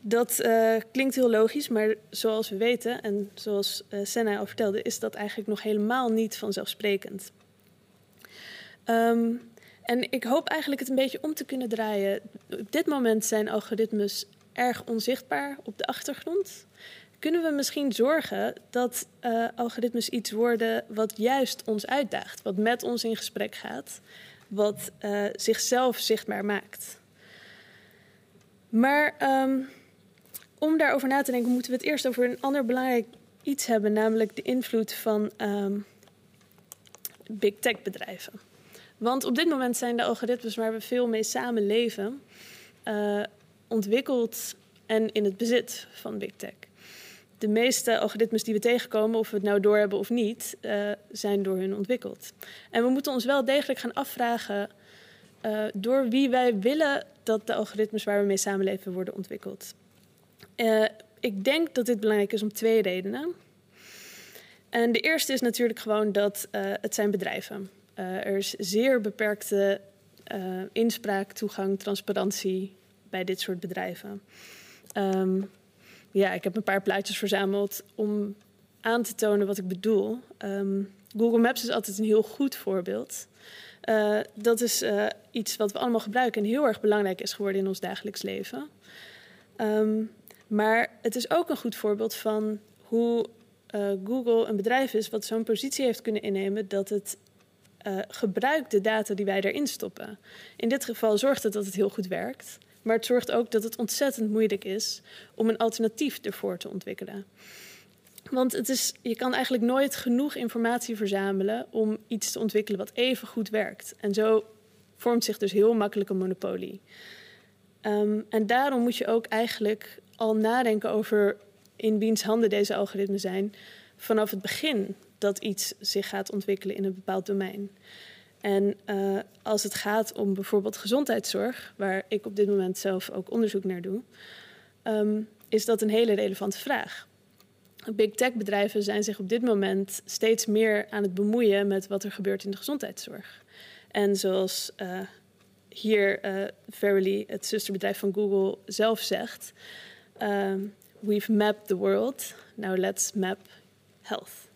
dat klinkt heel logisch, maar zoals we weten en zoals Senna al vertelde, is dat eigenlijk nog helemaal niet vanzelfsprekend. Um, en ik hoop eigenlijk het een beetje om te kunnen draaien. Op dit moment zijn algoritmes erg onzichtbaar op de achtergrond. kunnen we misschien zorgen dat uh, algoritmes iets worden wat juist ons uitdaagt, wat met ons in gesprek gaat, wat uh, zichzelf zichtbaar maakt. Maar um, om daarover na te denken, moeten we het eerst over een ander belangrijk iets hebben, namelijk de invloed van um, big tech bedrijven. Want op dit moment zijn de algoritmes waar we veel mee samenleven uh, ontwikkeld en in het bezit van big tech. De meeste algoritmes die we tegenkomen, of we het nou doorhebben of niet, uh, zijn door hun ontwikkeld. En we moeten ons wel degelijk gaan afvragen uh, door wie wij willen dat de algoritmes waar we mee samenleven worden ontwikkeld. Ik denk dat dit belangrijk is om twee redenen. En de eerste is natuurlijk gewoon dat het zijn bedrijven. Er is zeer beperkte inspraak, toegang, transparantie bij dit soort bedrijven. Um, ja, ik heb een paar plaatjes verzameld om aan te tonen wat ik bedoel. Um, Google Maps is altijd een heel goed voorbeeld. Uh, dat is iets wat we allemaal gebruiken en heel erg belangrijk is geworden in ons dagelijks leven. Um, maar het is ook een goed voorbeeld van hoe Google een bedrijf is wat zo'n positie heeft kunnen innemen dat het gebruikt de data die wij erin stoppen. In dit geval zorgt het dat het heel goed werkt. Maar het zorgt ook dat het ontzettend moeilijk is om een alternatief ervoor te ontwikkelen. Want het is, je kan eigenlijk nooit genoeg informatie verzamelen om iets te ontwikkelen wat even goed werkt. En zo vormt zich dus heel makkelijk een monopolie. Um, en daarom moet je ook eigenlijk al nadenken over in wiens handen deze algoritmen zijn vanaf het begin dat iets zich gaat ontwikkelen in een bepaald domein. En uh, als het gaat om bijvoorbeeld gezondheidszorg, waar ik op dit moment zelf ook onderzoek naar doe, um, is dat een hele relevante vraag. Big tech bedrijven zijn zich op dit moment steeds meer aan het bemoeien met wat er gebeurt in de gezondheidszorg. En zoals uh, hier uh, Verily, het zusterbedrijf van Google, zelf zegt: uh, We've mapped the world, now let's map health.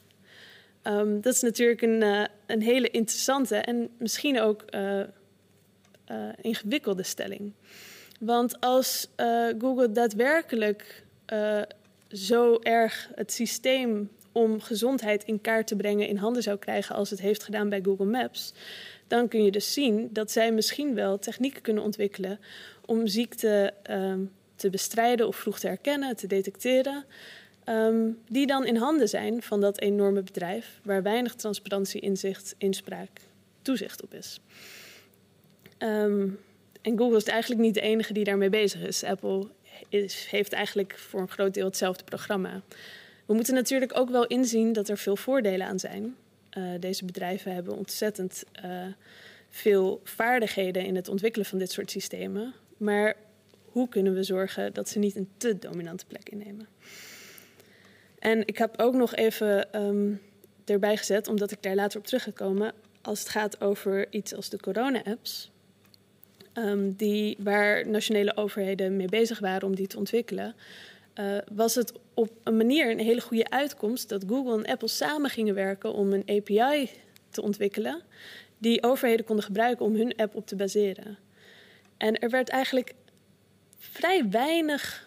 Um, dat is natuurlijk een, uh, een hele interessante en misschien ook uh, uh, ingewikkelde stelling. Want als Google daadwerkelijk zo erg het systeem om gezondheid in kaart te brengen in handen zou krijgen als het heeft gedaan bij Google Maps, dan kun je dus zien dat zij misschien wel technieken kunnen ontwikkelen om ziekte um, te bestrijden of vroeg te herkennen, te detecteren. Um, die dan in handen zijn van dat enorme bedrijf waar weinig transparantie, inzicht, inspraak, toezicht op is. Um, en Google is eigenlijk niet de enige die daarmee bezig is. Apple is, heeft eigenlijk voor een groot deel hetzelfde programma. We moeten natuurlijk ook wel inzien dat er veel voordelen aan zijn. Uh, deze bedrijven hebben ontzettend uh, veel vaardigheden in het ontwikkelen van dit soort systemen. Maar hoe kunnen we zorgen dat ze niet een te dominante plek innemen? En ik heb ook nog even um, erbij gezet, omdat ik daar later op terug ga komen, als het gaat over iets als de corona-apps, um, die, waar nationale overheden mee bezig waren om die te ontwikkelen, uh, was het op een manier een hele goede uitkomst dat Google en Apple samen gingen werken om een API te ontwikkelen die overheden konden gebruiken om hun app op te baseren. En er werd eigenlijk vrij weinig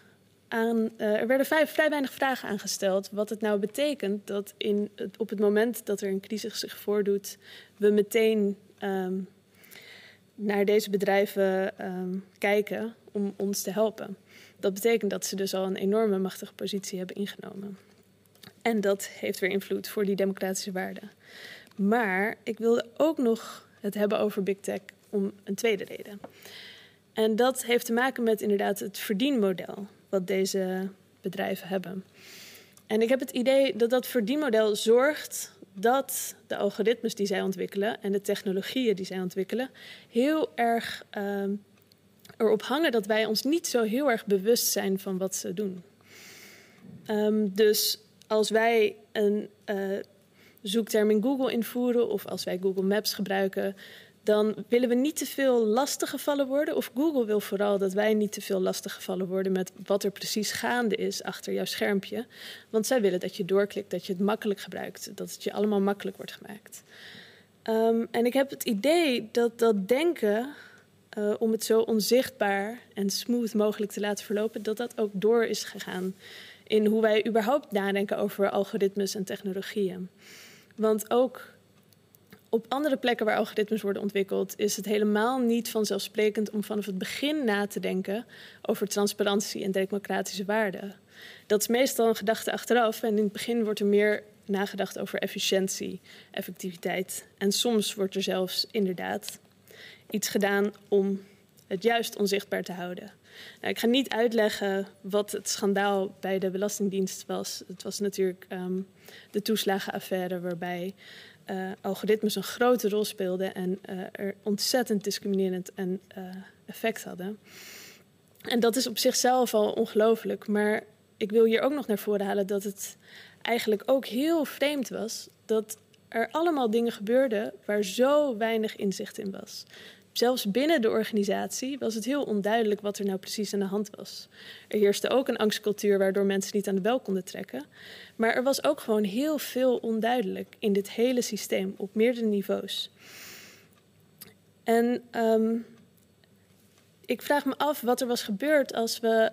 aan, uh, er werden vrij, weinig vragen aangesteld. Wat het nou betekent dat in op het moment dat er een crisis zich voordoet, we meteen um, naar deze bedrijven um, kijken om ons te helpen. Dat betekent dat ze dus al een enorme machtige positie hebben ingenomen. En dat heeft weer invloed voor die democratische waarden. Maar ik wilde ook nog het hebben over big tech om een tweede reden. En dat heeft te maken met inderdaad het verdienmodel wat deze bedrijven hebben. En ik heb het idee dat dat verdienmodel zorgt dat de algoritmes die zij ontwikkelen en de technologieën die zij ontwikkelen heel erg uh, erop hangen dat wij ons niet zo heel erg bewust zijn van wat ze doen. Um, dus als wij een uh, zoekterm in Google invoeren of als wij Google Maps gebruiken, dan willen we niet te veel lastiggevallen worden. Of Google wil vooral dat wij niet te veel lastiggevallen worden met wat er precies gaande is achter jouw schermpje. Want zij willen dat je doorklikt, dat je het makkelijk gebruikt, dat het je allemaal makkelijk wordt gemaakt. Um, en ik heb het idee dat dat denken, uh, om het zo onzichtbaar en smooth mogelijk te laten verlopen, dat dat ook door is gegaan in hoe wij überhaupt nadenken over algoritmes en technologieën. Want ook op andere plekken waar algoritmes worden ontwikkeld, is het helemaal niet vanzelfsprekend om vanaf het begin na te denken over transparantie en democratische waarden. Dat is meestal een gedachte achteraf en in het begin wordt er meer nagedacht over efficiëntie, effectiviteit. En soms wordt er zelfs inderdaad iets gedaan om het juist onzichtbaar te houden. Nou, ik ga niet uitleggen wat het schandaal bij de Belastingdienst was. Het was natuurlijk um, de toeslagenaffaire waarbij uh, algoritmes een grote rol speelden en uh, er ontzettend discriminerend en, uh, effect hadden. En dat is op zichzelf al ongelooflijk, maar ik wil hier ook nog naar voren halen dat het eigenlijk ook heel vreemd was dat er allemaal dingen gebeurden waar zo weinig inzicht in was. Zelfs binnen de organisatie was het heel onduidelijk wat er nou precies aan de hand was. Er heerste ook een angstcultuur waardoor mensen niet aan de bel konden trekken. Maar er was ook gewoon heel veel onduidelijk in dit hele systeem op meerdere niveaus. En um, ik vraag me af wat er was gebeurd als we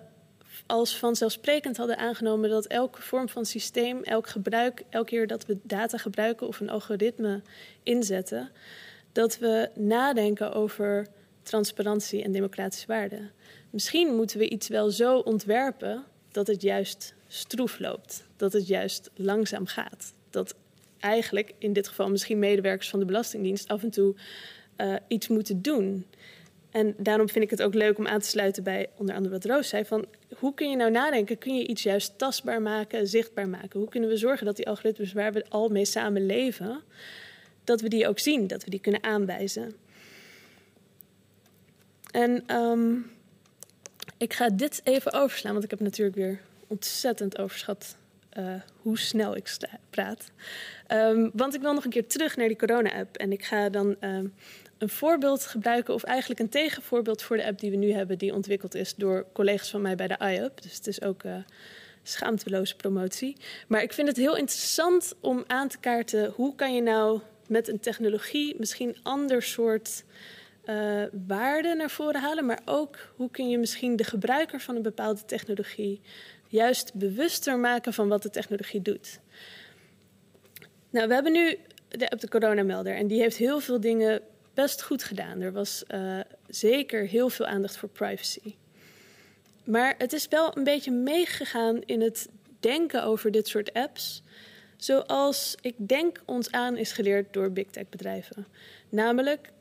als vanzelfsprekend hadden aangenomen dat elke vorm van systeem, elk gebruik, elke keer dat we data gebruiken of een algoritme inzetten, dat we nadenken over transparantie en democratische waarden. Misschien moeten we iets wel zo ontwerpen dat het juist stroef loopt, dat het juist langzaam gaat. Dat eigenlijk in dit geval misschien medewerkers van de Belastingdienst af en toe uh, iets moeten doen. En daarom vind ik het ook leuk om aan te sluiten bij onder andere wat Roos zei: van hoe kun je nou nadenken? Kun je iets juist tastbaar maken, zichtbaar maken? Hoe kunnen we zorgen dat die algoritmes waar we al mee samen leven, dat we die ook zien, dat we die kunnen aanwijzen? En um, ik ga dit even overslaan, want ik heb natuurlijk weer ontzettend overschat uh, hoe snel ik praat. Um, want ik wil nog een keer terug naar die corona-app. En ik ga dan um, een voorbeeld gebruiken, of eigenlijk een tegenvoorbeeld voor de app die we nu hebben, die ontwikkeld is door collega's van mij bij de iUp. Dus het is ook uh, schaamteloze promotie. Maar ik vind het heel interessant om aan te kaarten hoe kan je nou met een technologie misschien ander soort uh, waarden naar voren halen, maar ook hoe kun je misschien de gebruiker van een bepaalde technologie juist bewuster maken van wat de technologie doet. Nou, we hebben nu de app de coronamelder en die heeft heel veel dingen best goed gedaan. Er was uh, zeker heel veel aandacht voor privacy. Maar het is wel een beetje meegegaan in het denken over dit soort apps. Zoals ik denk ons aan is geleerd door big tech bedrijven. Namelijk,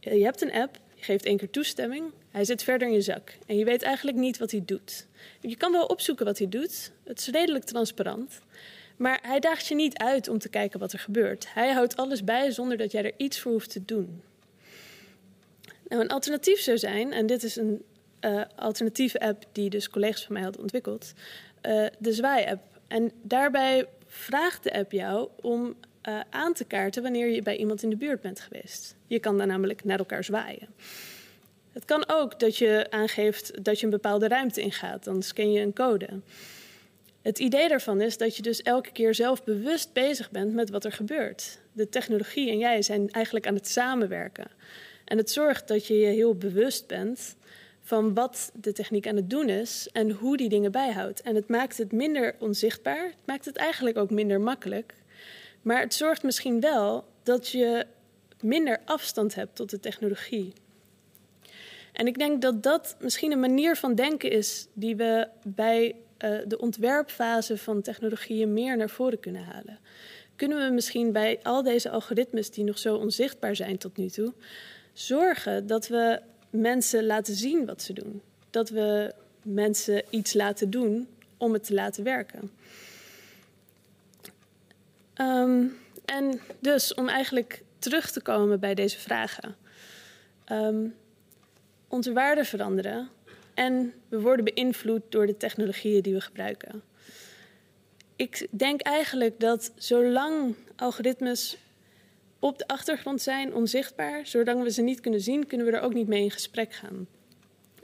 je hebt een app, je geeft één keer toestemming, hij zit verder in je zak en je weet eigenlijk niet wat hij doet. Je kan wel opzoeken wat hij doet, het is redelijk transparant. Maar hij daagt je niet uit om te kijken wat er gebeurt. Hij houdt alles bij zonder dat jij er iets voor hoeft te doen. Nou, een alternatief zou zijn, en dit is een uh, alternatieve app die dus collega's van mij hadden ontwikkeld, uh, de Zwaai-app. En daarbij vraagt de app jou om uh, aan te kaarten wanneer je bij iemand in de buurt bent geweest. Je kan dan namelijk naar elkaar zwaaien. Het kan ook dat je aangeeft dat je een bepaalde ruimte ingaat. Dan scan je een code. Het idee daarvan is dat je dus elke keer zelf bewust bezig bent met wat er gebeurt. De technologie en jij zijn eigenlijk aan het samenwerken. En het zorgt dat je je heel bewust bent van wat de techniek aan het doen is en hoe die dingen bijhoudt. En het maakt het minder onzichtbaar, het maakt het eigenlijk ook minder makkelijk. Maar het zorgt misschien wel dat je minder afstand hebt tot de technologie. En ik denk dat dat misschien een manier van denken is die we bij uh, de ontwerpfase van technologieën meer naar voren kunnen halen. Kunnen we misschien bij al deze algoritmes die nog zo onzichtbaar zijn tot nu toe, zorgen dat we mensen laten zien wat ze doen. Dat we mensen iets laten doen om het te laten werken. Um, en dus om eigenlijk terug te komen bij deze vragen. Um, onze waarden veranderen en we worden beïnvloed door de technologieën die we gebruiken. Ik denk eigenlijk dat zolang algoritmes op de achtergrond zijn, onzichtbaar, zolang we ze niet kunnen zien, kunnen we er ook niet mee in gesprek gaan.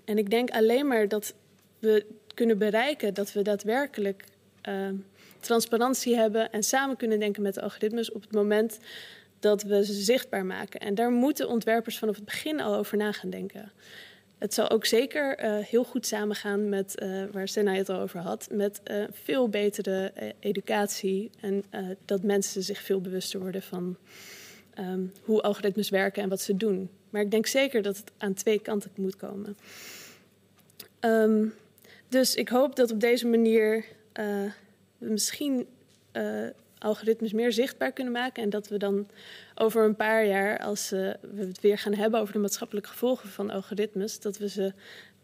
En ik denk alleen maar dat we kunnen bereiken dat we daadwerkelijk uh, transparantie hebben en samen kunnen denken met de algoritmes op het moment dat we ze zichtbaar maken. En daar moeten ontwerpers vanaf het begin al over na gaan denken. het zal ook zeker heel goed samengaan met, waar Senna het al over had, met veel betere educatie en dat mensen zich veel bewuster worden van ehm, hoe algoritmes werken en wat ze doen. Maar ik denk zeker dat het aan twee kanten moet komen. Ehm, dus ik hoop dat op deze manier we misschien algoritmes meer zichtbaar kunnen maken. En dat we dan over een paar jaar, als uh, we het weer gaan hebben over de maatschappelijke gevolgen van algoritmes, dat we ze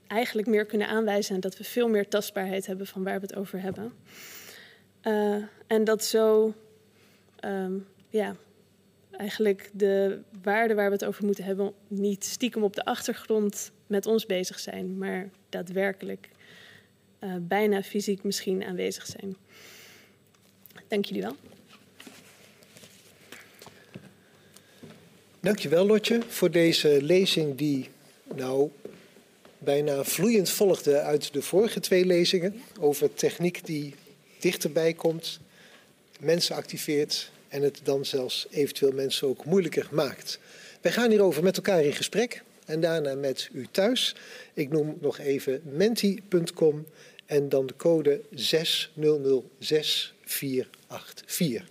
eigenlijk meer kunnen aanwijzen en dat we veel meer tastbaarheid hebben van waar we het over hebben. En dat zo, um, ja, eigenlijk de waarden waar we het over moeten hebben niet stiekem op de achtergrond met ons bezig zijn, maar daadwerkelijk uh, bijna fysiek misschien aanwezig zijn. Dank jullie wel. Dankjewel Lotje voor deze lezing die nou bijna vloeiend volgde uit de vorige twee lezingen over techniek die dichterbij komt, mensen activeert en het dan zelfs eventueel mensen ook moeilijker maakt. Wij gaan hierover met elkaar in gesprek en daarna met u thuis. Ik noem nog even menti.com en dan de code 600684.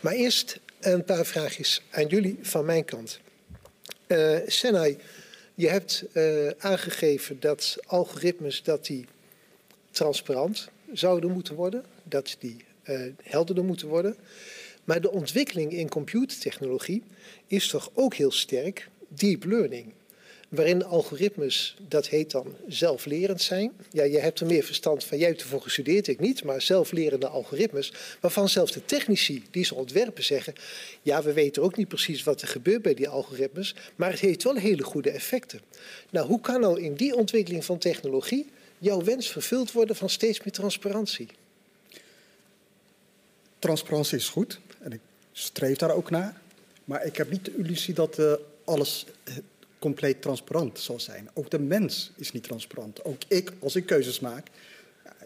Maar eerst een paar vraagjes aan jullie van mijn kant. Uh, Senai, je hebt uh, aangegeven dat algoritmes dat die transparant zouden moeten worden, dat die uh, helderder moeten worden. Maar de ontwikkeling in computertechnologie is toch ook heel sterk deep learning waarin algoritmes, dat heet dan zelflerend zijn. Ja, je hebt er meer verstand van, jij hebt ervoor gestudeerd, ik niet, maar zelflerende algoritmes, waarvan zelfs de technici die ze ontwerpen zeggen, ja, we weten ook niet precies wat er gebeurt bij die algoritmes, maar het heeft wel hele goede effecten. Nou, hoe kan nou in die ontwikkeling van technologie jouw wens vervuld worden van steeds meer transparantie? Transparantie is goed streef daar ook naar. Maar ik heb niet de illusie dat uh, alles compleet transparant zal zijn. Ook de mens is niet transparant. Ook ik, als ik keuzes maak,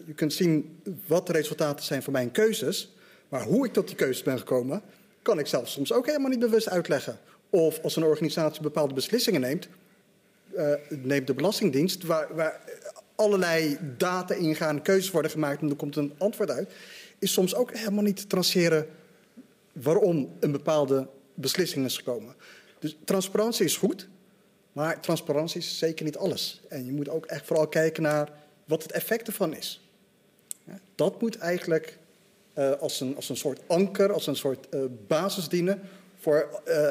je kunt zien wat de resultaten zijn van mijn keuzes, maar hoe ik tot die keuzes ben gekomen, kan ik zelf soms ook helemaal niet bewust uitleggen. Of als een organisatie bepaalde beslissingen neemt, uh, neemt de Belastingdienst, waar, waar allerlei data ingaan, keuzes worden gemaakt en er komt een antwoord uit, is soms ook helemaal niet te traceren waarom een bepaalde beslissing is gekomen. Dus transparantie is goed, maar transparantie is zeker niet alles. En je moet ook echt vooral kijken naar wat het effect ervan is. Dat moet eigenlijk uh, als, een, als een soort anker, als een soort uh, basis dienen voor uh,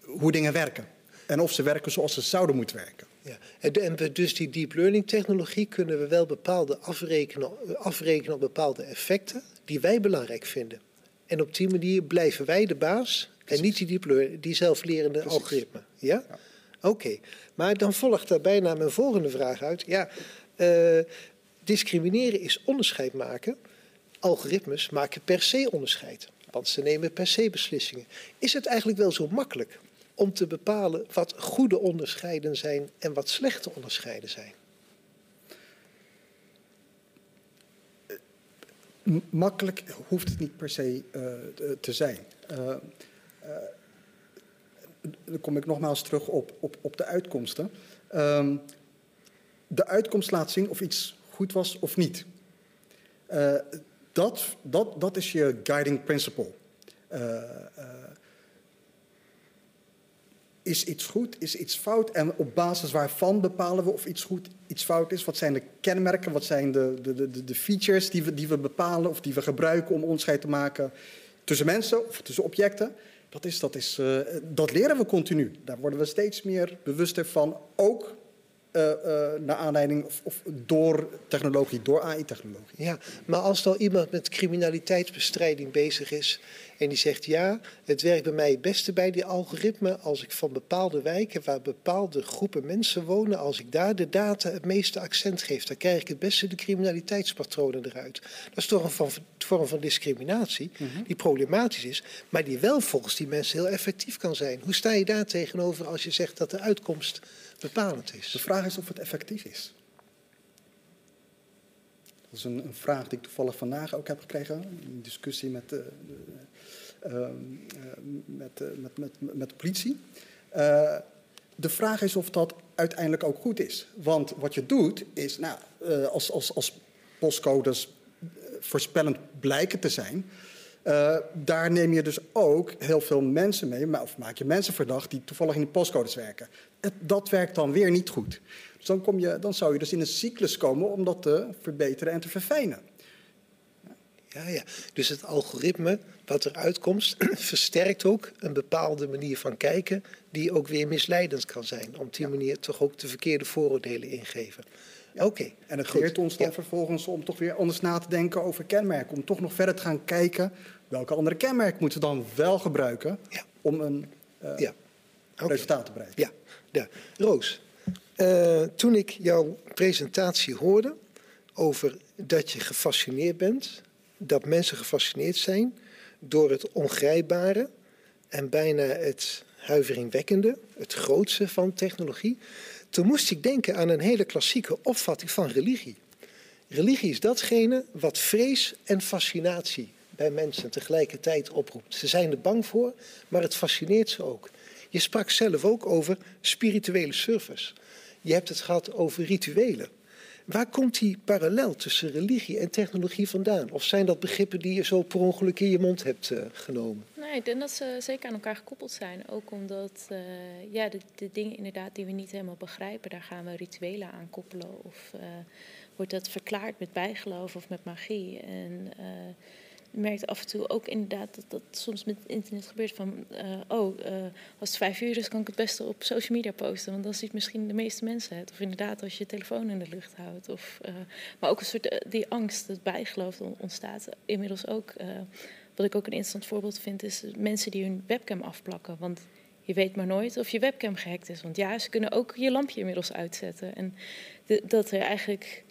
hoe dingen werken. En of ze werken zoals ze zouden moeten werken. Ja. En dus die deep learning technologie kunnen we wel bepaalde afrekenen, afrekenen op bepaalde effecten die wij belangrijk vinden. En op die manier blijven wij de baas en niet die, learning, die zelflerende Precies. algoritme. Ja? ja. Oké, maar dan volgt daar bijna mijn volgende vraag uit. Ja, uh, discrimineren is onderscheid maken. Algoritmes maken per se onderscheid, want ze nemen per se beslissingen. Is het eigenlijk wel zo makkelijk om te bepalen wat goede onderscheiden zijn en wat slechte onderscheiden zijn? Makkelijk hoeft het niet per se uh, te zijn. Uh, dan kom ik nogmaals terug op, op, op de uitkomsten. Um, de uitkomst laat zien of iets goed was of niet. Dat, dat, dat is je guiding principle. Is iets goed, is iets fout? En op basis waarvan bepalen we of iets goed, iets fout is? Wat zijn de kenmerken, wat zijn de, de, de, de features die we, die we bepalen of die we gebruiken om onderscheid te maken tussen mensen of tussen objecten? Dat, is, dat, is, uh, dat leren we continu. Daar worden we steeds meer bewuster van. Ook uh, uh, naar aanleiding of, of, door technologie, door AI-technologie. Ja, maar als dan iemand met criminaliteitsbestrijding bezig is en die zegt ja, het werkt bij mij het beste bij die algoritme als ik van bepaalde wijken waar bepaalde groepen mensen wonen, als ik daar de data het meeste accent geef, dan krijg ik het beste de criminaliteitspatronen eruit. Dat is toch een vorm van discriminatie mhm. die problematisch is, maar die wel volgens die mensen heel effectief kan zijn. Hoe sta je daar tegenover als je zegt dat de uitkomst bepalend is? De vraag is of het effectief is. Dat is een, een, vraag die ik toevallig vandaag ook heb gekregen. In discussie met de, de, uh, met, met, met, met, de politie. Uh, de vraag is of dat uiteindelijk ook goed is. Want wat je doet is, nou, als, als, als postcodes voorspellend blijken te zijn, daar neem je dus ook heel veel mensen mee, of maak je mensen verdacht die toevallig in die postcodes werken. Dat werkt dan weer niet goed. Dus dan, kom je, dan zou je dus in een cyclus komen om dat te verbeteren en te verfijnen. Ja, ja. Dus het algoritme wat eruit komt, [clears throat] versterkt ook een bepaalde manier van kijken, die ook weer misleidend kan zijn. Om die manier toch ook de verkeerde vooroordelen ingeven. Oké. En het leert ons dan vervolgens om toch weer anders na te denken over kenmerken. Om toch nog verder te gaan kijken welke andere kenmerken moeten we dan wel gebruiken om een uh, resultaat te bereiken. Ja, ja. Roos, uh, toen ik jouw presentatie hoorde over dat je gefascineerd bent, dat mensen gefascineerd zijn door het ongrijpbare en bijna het huiveringwekkende, het grootste van technologie. Toen moest ik denken aan een hele klassieke opvatting van religie. Religie is datgene wat vrees en fascinatie bij mensen tegelijkertijd oproept. Ze zijn er bang voor, maar het fascineert ze ook. Je sprak zelf ook over spirituele service. Je hebt het gehad over rituelen. Waar komt die parallel tussen religie en technologie vandaan? Of zijn dat begrippen die je zo per ongeluk in je mond hebt uh, genomen? Nee, ik denk dat ze zeker aan elkaar gekoppeld zijn. Ook omdat uh, ja, de, de, dingen inderdaad die we niet helemaal begrijpen, daar gaan we rituelen aan koppelen. Of uh, wordt dat verklaard met bijgeloof of met magie. En merkt af en toe ook inderdaad dat dat soms met internet gebeurt van... Uh, oh, uh, als het vijf uur is, kan ik het beste op social media posten. Want dan ziet misschien de meeste mensen het. Of inderdaad als je je telefoon in de lucht houdt. Of, uh, maar ook een soort die angst, het bijgeloof ontstaat inmiddels ook. wat ik ook een interessant voorbeeld vind, is mensen die hun webcam afplakken. Want je weet maar nooit of je webcam gehackt is. Want ja, ze kunnen ook je lampje inmiddels uitzetten. En dat er eigenlijk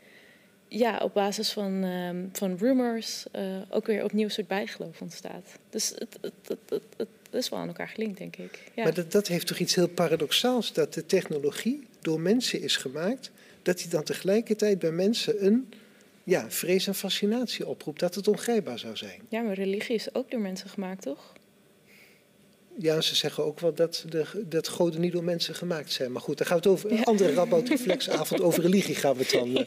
ja, op basis van, um, van rumors uh, ook weer opnieuw een soort bijgeloof ontstaat. Dus het, het, het, het, is wel aan elkaar gelinkt, denk ik. Ja. Maar dat, dat heeft toch iets heel paradoxaals, dat de technologie door mensen is gemaakt, dat die dan tegelijkertijd bij mensen een ja, vrees en fascinatie oproept, dat het ongrijpbaar zou zijn. Ja, maar religie is ook door mensen gemaakt, toch? Ja, ze zeggen ook wel dat, de, dat goden niet door mensen gemaakt zijn. Maar goed, dan gaan we het over een andere Rabotreflexavond [laughs] over religie gaan we het dan, uh,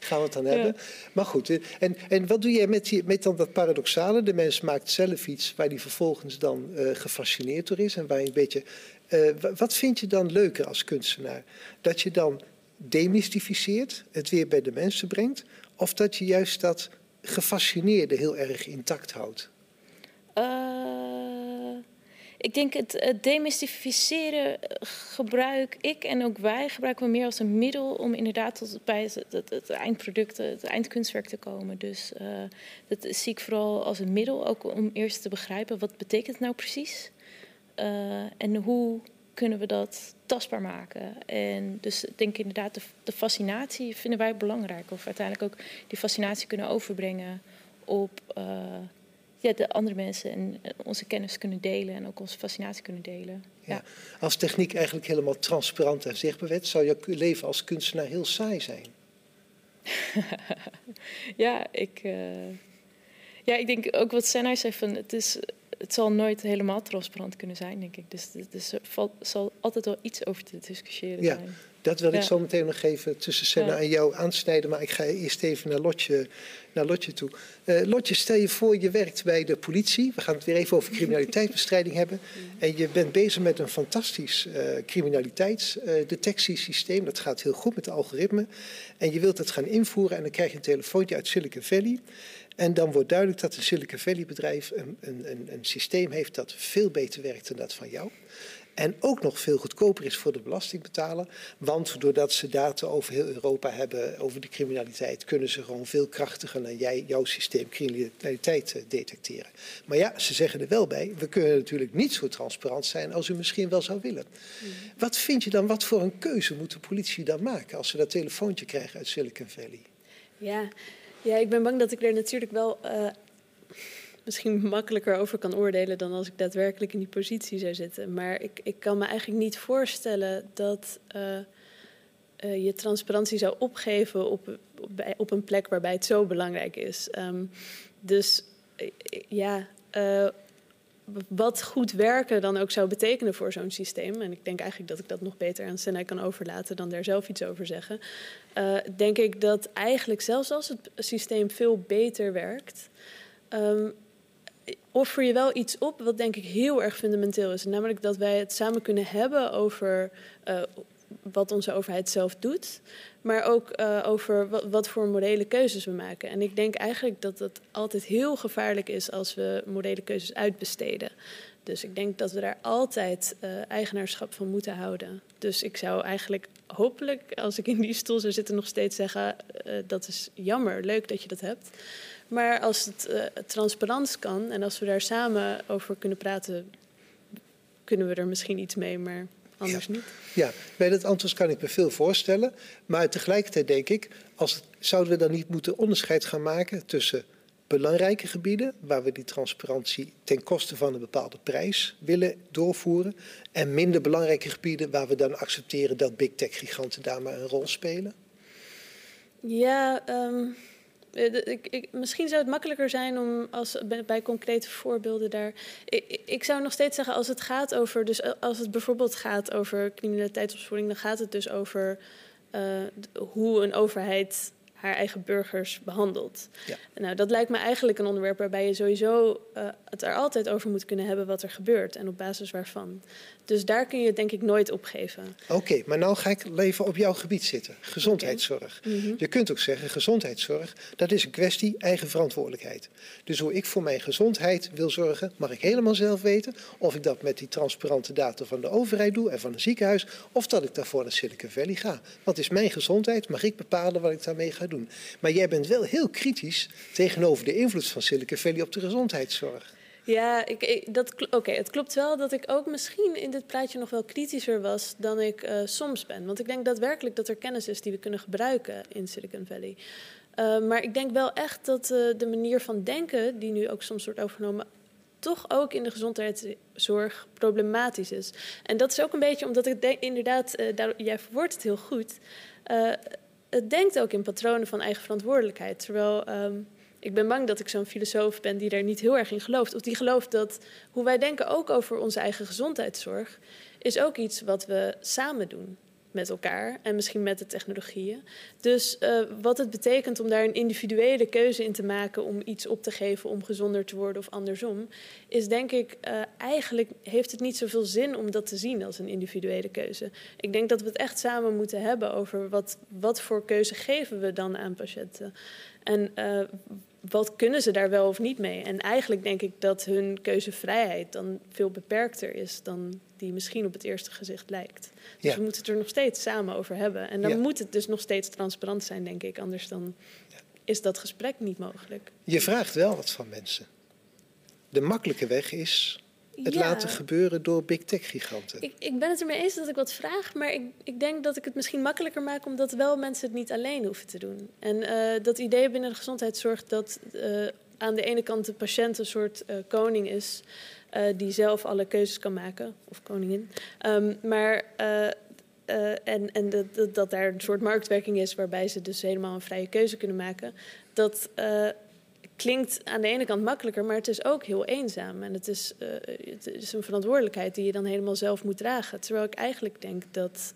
gaan we het dan hebben. Maar goed, eh, en, en wat doe jij met, die, met dan dat paradoxale? De mens maakt zelf iets waar hij vervolgens dan uh, gefascineerd door is en waar je een beetje. wat vind je dan leuker als kunstenaar? Dat je dan demystificeert, het weer bij de mensen brengt, of dat je juist dat gefascineerde heel erg intact houdt? Ik denk het, demystificeren gebruik ik en ook wij gebruiken we meer als een middel om inderdaad tot bij het, het, het eindproduct, het eindkunstwerk te komen. Dus uh, dat zie ik vooral als een middel, ook om eerst te begrijpen wat betekent nou precies uh, en hoe kunnen we dat tastbaar maken. En dus ik denk inderdaad de, de fascinatie vinden wij belangrijk. Of uiteindelijk ook die fascinatie kunnen overbrengen op... ja, de andere mensen en onze kennis kunnen delen en ook onze fascinatie kunnen delen. Ja. Als techniek eigenlijk helemaal transparant en zichtbaar werd, zou je leven als kunstenaar heel saai zijn. [laughs] ja, ik, uh, ja, ik denk ook wat Senna zei van het is het zal nooit helemaal transparant kunnen zijn, denk ik. Dus, dus er valt, zal altijd wel iets over te discussiëren ja, zijn. Dat wil ik zo meteen nog even tussen Senna en jou aansnijden. Maar ik ga eerst even naar Lotje, naar Lotje toe. Uh, Lotje, stel je voor je werkt bij de politie. We gaan het weer even over [laughs] criminaliteitsbestrijding hebben. En je bent bezig met een fantastisch uh, criminaliteitsdetectiesysteem. dat gaat heel goed met de algoritme. En je wilt het gaan invoeren en dan krijg je een telefoontje uit Silicon Valley. En dan wordt duidelijk dat een Silicon Valley bedrijf een, een, een, systeem heeft dat veel beter werkt dan dat van jou. En ook nog veel goedkoper is voor de belastingbetaler. Want doordat ze data over heel Europa hebben over de criminaliteit, kunnen ze gewoon veel krachtiger dan jij, jouw systeem criminaliteit eh, detecteren. Maar ja, ze zeggen er wel bij, we kunnen natuurlijk niet zo transparant zijn als u misschien wel zou willen. Mm. Wat vind je dan, wat voor een keuze moet de politie dan maken als ze dat telefoontje krijgen uit Silicon Valley? Ja, ja, ik ben bang dat ik er natuurlijk wel uh, misschien makkelijker over kan oordelen dan als ik daadwerkelijk in die positie zou zitten. Maar ik, ik kan me eigenlijk niet voorstellen dat uh, uh, je transparantie zou opgeven op, op, op, een plek waarbij het zo belangrijk is. Um, dus ja, wat goed werken dan ook zou betekenen voor zo'n systeem. En ik denk eigenlijk dat ik dat nog beter aan Senai kan overlaten dan daar zelf iets over zeggen. Denk ik dat eigenlijk zelfs als het systeem veel beter werkt. Um, offer je wel iets op wat denk ik heel erg fundamenteel is. Namelijk dat wij het samen kunnen hebben over uh, wat onze overheid zelf doet. Maar ook uh, over wat, voor morele keuzes we maken. En ik denk eigenlijk dat het altijd heel gevaarlijk is als we morele keuzes uitbesteden. Dus ik denk dat we daar altijd uh, eigenaarschap van moeten houden. Dus ik zou eigenlijk hopelijk, als ik in die stoel zou zitten, nog steeds zeggen: dat is jammer, leuk dat je dat hebt. Maar als het uh, transparant kan en als we daar samen over kunnen praten, kunnen we er misschien iets mee, maar anders ja. niet. Ja, bij dat antwoord kan ik me veel voorstellen. Maar tegelijkertijd denk ik, als, zouden we dan niet moeten onderscheid gaan maken tussen belangrijke gebieden, waar we die transparantie ten koste van een bepaalde prijs willen doorvoeren, en minder belangrijke gebieden waar we dan accepteren dat big tech giganten daar maar een rol spelen? Ja, um, ik, ik, misschien zou het makkelijker zijn om als, bij, concrete voorbeelden daar. Ik, ik, zou nog steeds zeggen, als het gaat over. Dus als het bijvoorbeeld gaat over criminaliteitsopsporing, dan gaat het dus over uh, hoe een overheid haar eigen burgers behandelt. Ja. Nou, dat lijkt me eigenlijk een onderwerp waarbij je sowieso uh, het er altijd over moet kunnen hebben wat er gebeurt en op basis waarvan. Dus daar kun je het denk ik nooit opgeven. Oké, okay, maar nou ga ik even op jouw gebied zitten. Gezondheidszorg. Okay. Mm -hmm. Je kunt ook zeggen, gezondheidszorg, dat is een kwestie eigen verantwoordelijkheid. Dus hoe ik voor mijn gezondheid wil zorgen, mag ik helemaal zelf weten. Of ik dat met die transparante data van de overheid doe en van een ziekenhuis. Of dat ik daarvoor naar Silicon Valley ga. Het is mijn gezondheid, mag ik bepalen wat ik daarmee ga doen. Maar jij bent wel heel kritisch tegenover de invloed van Silicon Valley op de gezondheidszorg. Ja, ik, dat, oké, het klopt wel dat ik ook misschien in dit plaatje nog wel kritischer was dan ik uh, soms ben. Want ik denk daadwerkelijk dat er kennis is die we kunnen gebruiken in Silicon Valley. Uh, maar ik denk wel echt dat uh, de manier van denken, die nu ook soms wordt overgenomen, toch ook in de gezondheidszorg problematisch is. En dat is ook een beetje omdat ik denk, inderdaad, jij verwoordt het heel goed. Het denkt ook in patronen van eigen verantwoordelijkheid. Terwijl. Um, ik ben bang dat ik zo'n filosoof ben die daar niet heel erg in gelooft. Of die gelooft dat hoe wij denken ook over onze eigen gezondheidszorg, is ook iets wat we samen doen met elkaar en misschien met de technologieën. Dus uh, wat het betekent om daar een individuele keuze in te maken om iets op te geven om gezonder te worden of andersom, is denk ik uh, eigenlijk heeft het niet zoveel zin om dat te zien als een individuele keuze. Ik denk dat we het echt samen moeten hebben over wat, wat voor keuze geven we dan aan patiënten. En uh, wat kunnen ze daar wel of niet mee? En eigenlijk denk ik dat hun keuzevrijheid dan veel beperkter is dan die misschien op het eerste gezicht lijkt. Dus Ja. we moeten het er nog steeds samen over hebben. En dan Ja. moet het dus nog steeds transparant zijn, denk ik. Anders dan is dat gesprek niet mogelijk. Je vraagt wel wat van mensen. De makkelijke weg is het Ja. laten gebeuren door big tech giganten. Ik, ik ben het ermee eens dat ik wat vraag, maar ik, ik denk dat ik het misschien makkelijker maak omdat wel mensen het niet alleen hoeven te doen. En eh, dat idee binnen de gezondheidszorg dat eh, aan de ene kant de patiënt een soort eh, koning is die zelf alle keuzes kan maken, of koningin. Ehm, maar en, en dat, daar een soort marktwerking is waarbij ze dus helemaal een vrije keuze kunnen maken. Dat klinkt aan de ene kant makkelijker, maar het is ook heel eenzaam. En het is, eh, het is een verantwoordelijkheid die je dan helemaal zelf moet dragen. Terwijl ik eigenlijk denk dat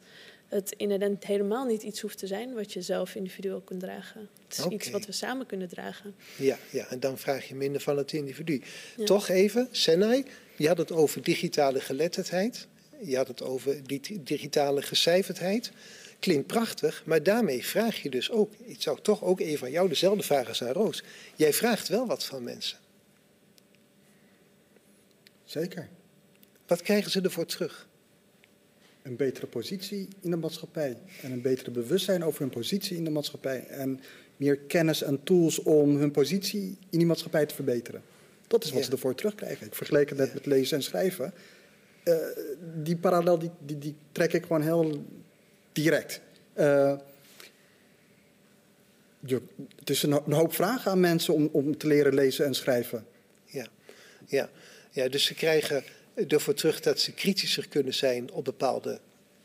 het inherent helemaal niet iets hoeft te zijn wat je zelf individueel kunt dragen. Het is iets wat we samen kunnen dragen. Ja, ja, en dan vraag je minder van het individu. Ja. Toch even, Senai, je had het over digitale geletterdheid. Je had het over die digitale gecijferdheid. Klinkt prachtig, maar daarmee vraag je dus ook... Ik zou toch ook even aan jou dezelfde vraag als aan Roos. Jij vraagt wel wat van mensen. Zeker. Wat krijgen ze ervoor terug? Een betere positie in de maatschappij. En een betere bewustzijn over hun positie in de maatschappij. En meer kennis en tools om hun positie in die maatschappij te verbeteren. Dat is wat Ja. ze ervoor terugkrijgen. Ik vergeleek het net Ja. met lezen en schrijven. Eh, die parallel die, die, die trek ik gewoon heel direct. Eh, je, het is een, ho- een hoop vragen aan mensen om, om te leren lezen en schrijven. Ja, ja, ja, dus ze krijgen ervoor terug dat ze kritischer kunnen zijn op bepaalde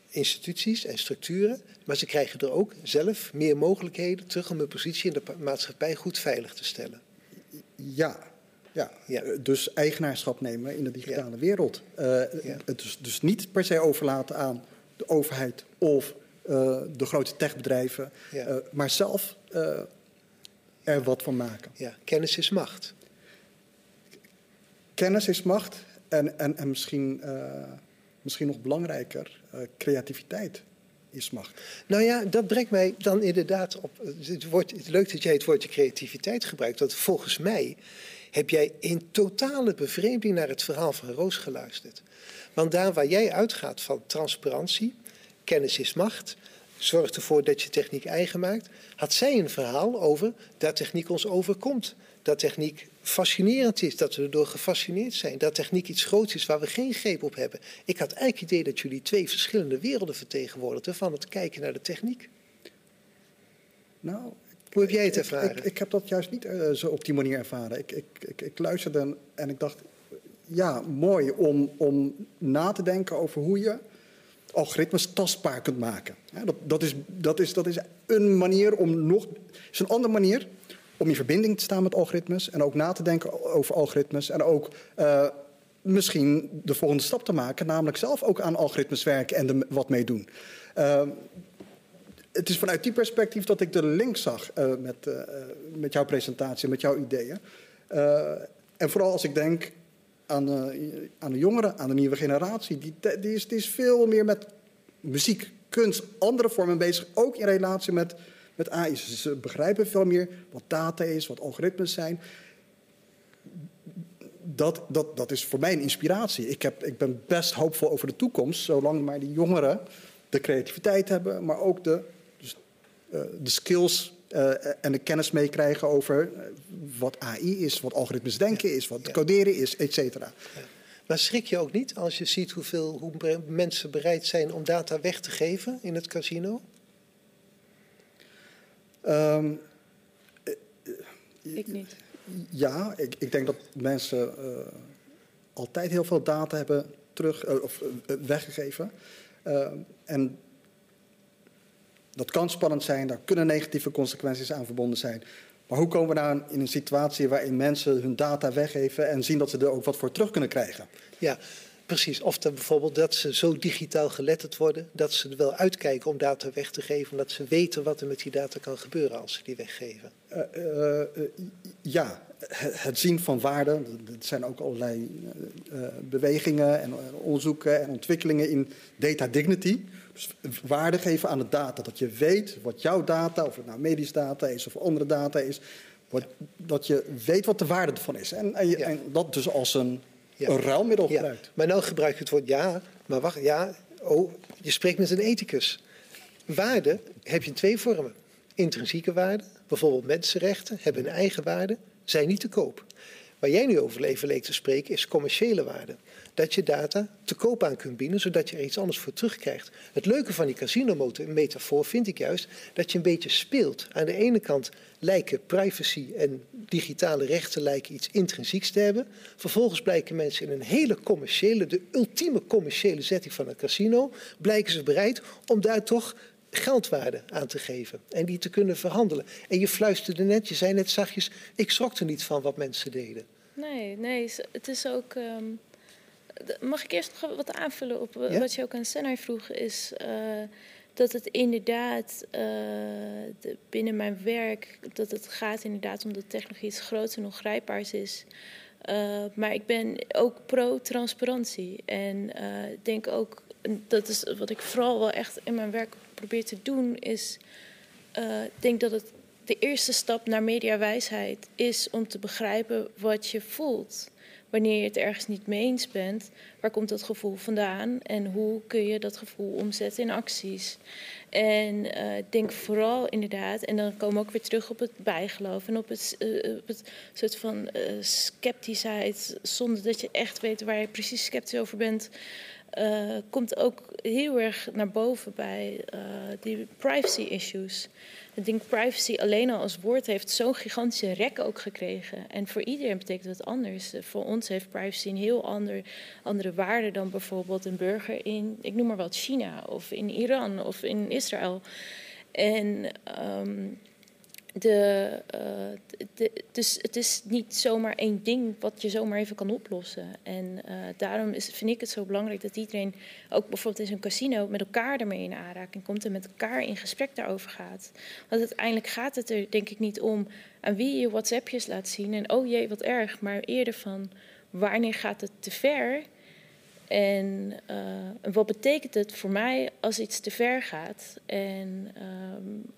instituties en structuren. Maar ze krijgen er ook zelf meer mogelijkheden terug om hun positie in de maatschappij goed veilig te stellen. Ja, Ja, Ja. eh, dus eigenaarschap nemen in de digitale wereld. Eh, Ja. Het dus, dus niet per se overlaten aan de overheid of de grote techbedrijven, Ja. eh, maar zelf eh, er wat van maken. Ja, kennis is macht. Kennis is macht en, en, en misschien, eh, misschien nog belangrijker, eh, creativiteit is macht. Nou ja, dat brengt mij dan inderdaad op. Het, woord, het leuk dat jij het woordje creativiteit gebruikt. Want volgens mij heb jij in totale bevreemding naar het verhaal van Roos geluisterd. Want daar waar jij uitgaat van transparantie, kennis is macht, zorg ervoor dat je techniek eigen maakt, had zij een verhaal over dat techniek ons overkomt. Dat techniek fascinerend is, dat we erdoor gefascineerd zijn. Dat techniek iets groots is waar we geen greep op hebben. Ik had eigenlijk het idee dat jullie twee verschillende werelden vertegenwoordigden van het kijken naar de techniek. Nou, Hoe heb jij het ervaren? Ik, ik, heb dat juist niet eh, zo op die manier ervaren. Ik, ik, ik, ik luisterde en, en ik dacht, ja, mooi om, om na te denken over hoe je algoritmes tastbaar kunt maken. Ja, dat, dat, is, dat, is, dat is een manier om nog. is een andere manier om in verbinding te staan met algoritmes. En ook na te denken over algoritmes. En ook eh, misschien de volgende stap te maken, namelijk zelf ook aan algoritmes werken en er wat mee doen. Ehm, het is vanuit die perspectief dat ik de link zag eh, met, eh, met jouw presentatie, met jouw ideeën. Eh, en vooral als ik denk aan, de- aan de jongeren, aan de nieuwe generatie, die, die, is, die is veel meer met muziek, kunst, andere vormen bezig, ook in relatie met, met AI. Ze, begrijpen veel meer wat data is, wat algoritmes zijn. Dat, dat, dat is voor mij een inspiratie. Ik, heb, ik ben best hoopvol over de toekomst, zolang maar die jongeren de creativiteit hebben, maar ook de, dus, eh, de skills eh, en de kennis meekrijgen over eh, wat AI is, wat algoritmes denken is, wat Ja. coderen is, et cetera. Maar schrik je ook niet als je ziet hoeveel hoe mensen bereid zijn om data weg te geven in het casino? Ehm, Ik niet. ja, ik, ik denk dat mensen eh, altijd heel veel data hebben terug, eh, of, eh, weggegeven. Ehm, en dat kan spannend zijn, daar kunnen negatieve consequenties aan verbonden zijn. Maar hoe komen we nou in een situatie waarin mensen hun data weggeven en zien dat ze er ook wat voor terug kunnen krijgen? Ja, precies. Of dan bijvoorbeeld dat ze zo digitaal geletterd worden dat ze er wel uitkijken om data weg te geven, omdat ze weten wat er met die data kan gebeuren als ze die weggeven. Eh, eh, ja, het, zien van waarde. Er zijn ook allerlei eh, bewegingen en onderzoeken en ontwikkelingen in data dignity. Dus waarde geven aan de data. Dat je weet wat jouw data, of het nou medisch data is of andere data is. Wat, dat je weet wat de waarde ervan is. En, en, je- Ja. en dat dus als een, Ja. een ruilmiddel Ja, gebruikt. maar nou gebruik je het woord ja, maar wacht, ja, oh, je spreekt met een ethicus. Waarde heb je in twee vormen. Intrinsieke waarde, bijvoorbeeld mensenrechten, hebben een eigen waarde, zijn niet te koop. Waar jij nu over even leek te spreken is commerciële waarde. Dat je data te koop aan kunt bieden, zodat je er iets anders voor terugkrijgt. Het leuke van die casino-metafoor vind ik juist dat je een beetje speelt. Aan de ene kant lijken privacy en digitale rechten lijken iets intrinsieks te hebben. Vervolgens blijken mensen in een hele commerciële, de ultieme commerciële setting van een casino, blijken ze bereid om daar toch geldwaarde aan te geven en die te kunnen verhandelen. En je fluisterde net, je zei net zachtjes, ik schrok er niet van wat mensen deden. Nee, nee, het is ook. ehm, mag ik eerst nog wat aanvullen op eh, Ja? wat je ook aan Senai vroeg? Is eh, dat het inderdaad eh, de- binnen mijn werk, dat het gaat inderdaad om dat technologie iets groots en ongrijpbaars is. Maar ik ben ook pro-transparantie. En ik denk ook, dat is wat ik vooral wel echt in mijn werk probeer te doen, is ik denk dat het de eerste stap naar mediawijsheid is om te begrijpen wat je voelt. Wanneer je het ergens niet mee eens bent, waar komt dat gevoel vandaan en hoe kun je dat gevoel omzetten in acties? En eh, denk vooral inderdaad, en dan komen we ook weer terug op het bijgeloof en op het, eh, op het soort van eh sceptischheid, zonder dat je echt weet waar je precies sceptisch over bent eh, komt ook heel erg naar boven bij eh, die privacy issues. Ik denk privacy alleen al als woord heeft zo'n gigantische rek ook gekregen. En voor iedereen betekent dat anders. Voor ons heeft privacy een heel ander, andere waarde dan bijvoorbeeld een burger in, ik noem maar wat, China of in Iran of in Israël. En ehm, de, uh, de, dus het is niet zomaar één ding wat je zomaar even kan oplossen. En uh, daarom is, vind ik het zo belangrijk dat iedereen, ook bijvoorbeeld in zo'n casino, met elkaar ermee in aanraking komt en met elkaar in gesprek daarover gaat. Want uiteindelijk gaat het er denk ik niet om aan wie je WhatsAppjes laat zien en oh jee, wat erg, maar eerder van wanneer gaat het te ver? En uh, wat betekent het voor mij als iets te ver gaat? En,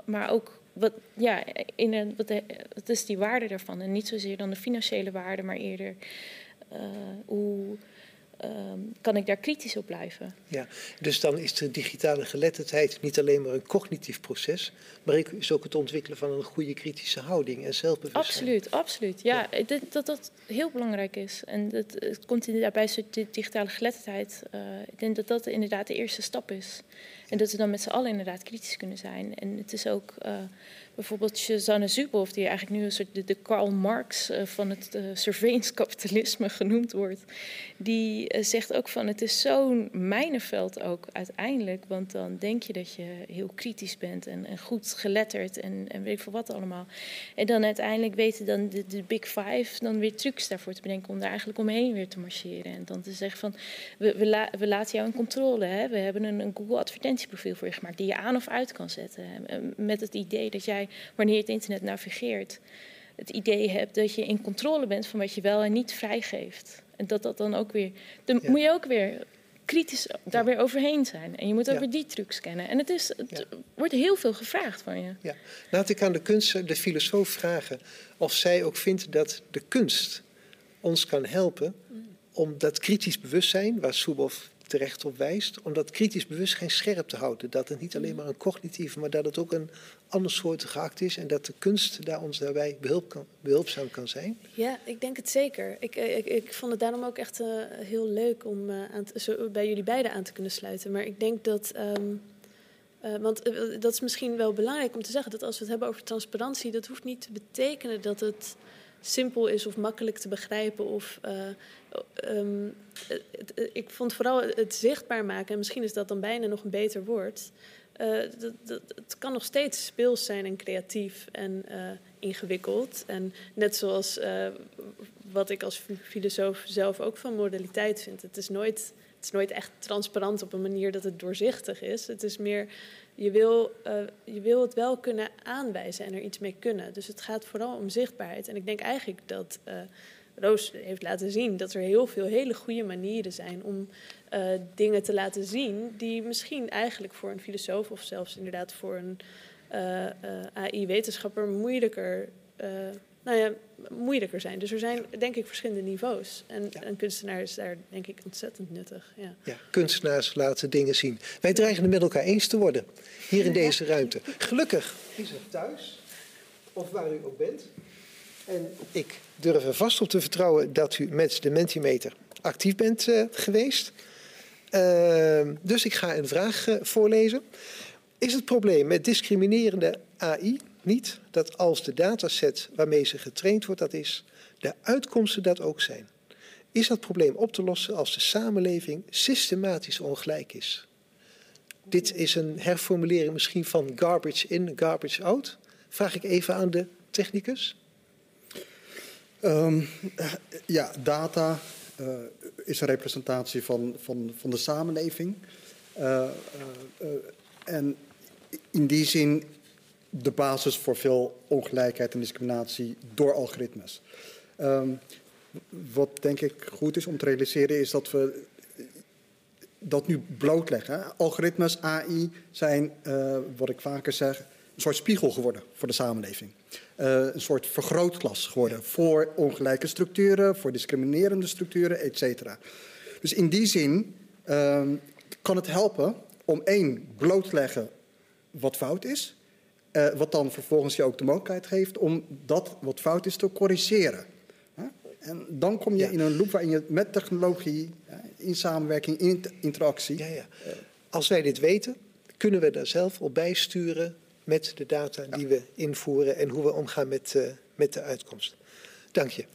maar ook wat, ja, in een, wat, is die waarde daarvan? En niet zozeer dan de financiële waarde, maar eerder uh, hoe um, kan ik daar kritisch op blijven. Ja, dus dan is de digitale geletterdheid niet alleen maar een cognitief proces, maar is ook het ontwikkelen van een goede kritische houding en zelfbewustzijn. Absoluut, absoluut. Ja, ja. Dat, dat dat heel belangrijk is. En dat, het komt inderdaad bij de digitale geletterdheid. Uh, ik denk dat dat inderdaad de eerste stap is. En dat we dan met z'n allen inderdaad kritisch kunnen zijn. En het is ook uh, bijvoorbeeld Susanne Zuboff, die eigenlijk nu een soort de, Karl Marx uh, van het uh, surveillance-kapitalisme [laughs] genoemd wordt. Die zegt ook van het is zo'n mijnenveld ook uiteindelijk. Want dan denk je dat je heel kritisch bent en, en goed geletterd en, en weet ik veel wat allemaal. En dan uiteindelijk weten dan de, Big Five dan weer trucs daarvoor te bedenken om daar eigenlijk omheen weer te marcheren. En dan te zeggen van we, we, we laten jou in controle. Hè? We hebben een, een Google advertentie profiel voor je gemaakt die je aan of uit kan zetten. Met het idee dat jij, wanneer je het internet navigeert, het idee hebt dat je in controle bent van wat je wel en niet vrijgeeft. En dat dat dan ook weer. Dan moet je ook weer kritisch daar weer overheen zijn. En je moet ook weer die trucs kennen. En het, is, het wordt heel veel gevraagd van je. Ja. Laat ik aan de kunst, de filosoof vragen of zij ook vindt dat de kunst ons kan helpen om dat kritisch bewustzijn, waar Soeboff terecht op wijst, om dat kritisch bewustzijn scherp te houden. Dat het niet alleen maar een cognitieve, maar dat het ook een ander soort act is en dat de kunst daar ons daarbij behulp kan, behulpzaam kan zijn? Ja, ik denk het zeker. Ik, eh, ik, ik vond het daarom ook echt uh, heel leuk om uh, aan zo, bij jullie beiden aan te kunnen sluiten. Maar ik denk dat. Uh, want dat is misschien wel belangrijk om te zeggen dat als we het hebben over transparantie, dat hoeft niet te betekenen dat het simpel is of makkelijk te begrijpen. Of, um, het, ik vond vooral het zichtbaar maken, en misschien is dat dan bijna nog een beter woord. Uh, dat, het kan nog steeds speels zijn en creatief en uh, ingewikkeld. En net zoals wat ik als filosoof zelf ook van modaliteit vind. Het is nooit het is nooit echt transparant op een manier dat het doorzichtig is. Het is meer, je wil, uh, je wil het wel kunnen aanwijzen en er iets mee kunnen. Dus het gaat vooral om zichtbaarheid. En ik denk eigenlijk dat uh, Roos heeft laten zien dat er heel veel hele goede manieren zijn om dingen te laten zien die misschien eigenlijk voor een filosoof of zelfs inderdaad voor een AI-wetenschapper moeilijker nou ja, moeilijker zijn. Dus er zijn denk ik verschillende niveaus. En ja. een kunstenaar is daar denk ik ontzettend nuttig. Ja. ja, kunstenaars laten dingen zien. Wij dreigen het met elkaar eens te worden. Hier in deze ruimte. Gelukkig is het thuis. Of waar u ook bent. En ik durf er vast op te vertrouwen dat u met de Mentimeter actief bent uh, geweest. Uh, dus ik ga een vraag uh, voorlezen. Is het probleem met discriminerende AI niet dat als de dataset waarmee ze getraind wordt dat is, de uitkomsten dat ook zijn. Is dat probleem op te lossen als de samenleving systematisch ongelijk is? Dit is een herformulering misschien van garbage in, garbage out. Vraag ik even aan de technicus. Um, ja, data uh, is een representatie van, van, van de samenleving. Uh, uh, en in die zin de basis voor veel ongelijkheid en discriminatie door algoritmes. Um, wat denk ik goed is om te realiseren is dat we dat nu blootleggen. Algoritmes, AI, zijn, uh, wat ik vaker zeg, een soort spiegel geworden voor de samenleving. Uh, een soort vergrootglas geworden voor ongelijke structuren, voor discriminerende structuren, et cetera. Dus in die zin uh, kan het helpen om één, bloot te leggen wat fout is. Uh, wat dan vervolgens je ook de mogelijkheid geeft om dat wat fout is te corrigeren. Huh? En dan kom je ja. in een loop waarin je met technologie, in samenwerking, in interactie. Ja, ja. Als wij dit weten, kunnen we daar zelf op bijsturen met de data die we invoeren en hoe we omgaan met, uh, met de uitkomst. Dank je.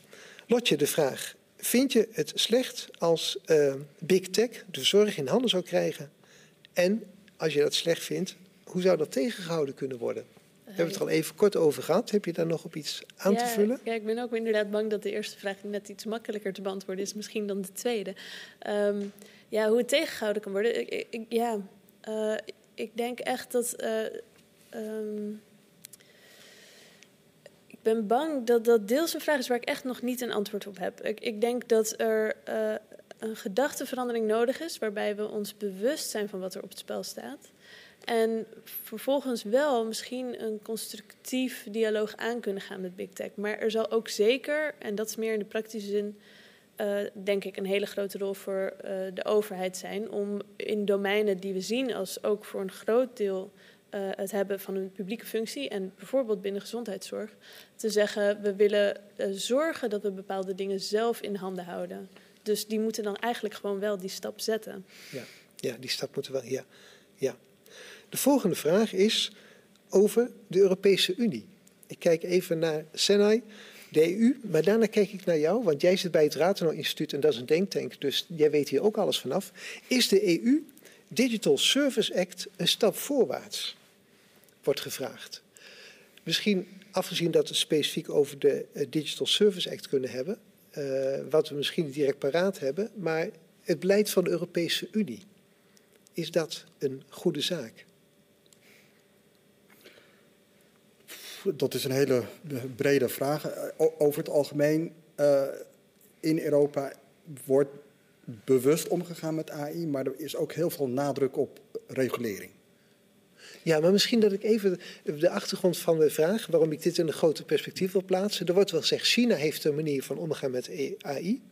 Lotje, de vraag. Vind je het slecht als uh, Big Tech de zorg in handen zou krijgen? En als je dat slecht vindt, hoe zou dat tegengehouden kunnen worden? Uh, hebben we het er al even kort over gehad. Heb je daar nog op iets aan ja, te vullen? Ja, ik ben ook inderdaad bang dat de eerste vraag net iets makkelijker te beantwoorden is, misschien dan de tweede. Ehm, ja, hoe het tegengehouden kan worden. Ik, ik, ja, uh, ik denk echt dat. Uh, um, ik ben bang dat dat deels een vraag is waar ik echt nog niet een antwoord op heb. Ik, ik denk dat er uh, een gedachteverandering nodig is, waarbij we ons bewust zijn van wat er op het spel staat. En vervolgens wel misschien een constructief dialoog aan kunnen gaan met Big Tech. Maar er zal ook zeker, en dat is meer in de praktische zin, uh, denk ik, een hele grote rol voor uh, de overheid zijn. Om in domeinen die we zien als ook voor een groot deel uh, het hebben van een publieke functie. En bijvoorbeeld binnen gezondheidszorg. Te zeggen, we willen zorgen dat we bepaalde dingen zelf in handen houden. Dus die moeten dan eigenlijk gewoon wel die stap zetten. Ja, ja die stap moeten wel, ja. ja. De volgende vraag is over de Europese Unie. Ik kijk even naar Senai, de EU, maar daarna kijk ik naar jou, want jij zit bij het Rathenau Instituut en dat is een denktank, dus jij weet hier ook alles vanaf. Is de EU Digital Service Act een stap voorwaarts? Wordt gevraagd. Misschien afgezien dat we het specifiek over de Digital Service Act kunnen hebben, uh, wat we misschien niet direct paraat hebben, maar het beleid van de Europese Unie. Is dat een goede zaak? Dat is een hele brede vraag. Over het algemeen, uh, in Europa wordt bewust omgegaan met AI, maar er is ook heel veel nadruk op regulering. Ja, maar misschien dat ik even de achtergrond van de vraag, waarom ik dit in een groter perspectief wil plaatsen. Er wordt wel gezegd, China heeft een manier van omgaan met AI.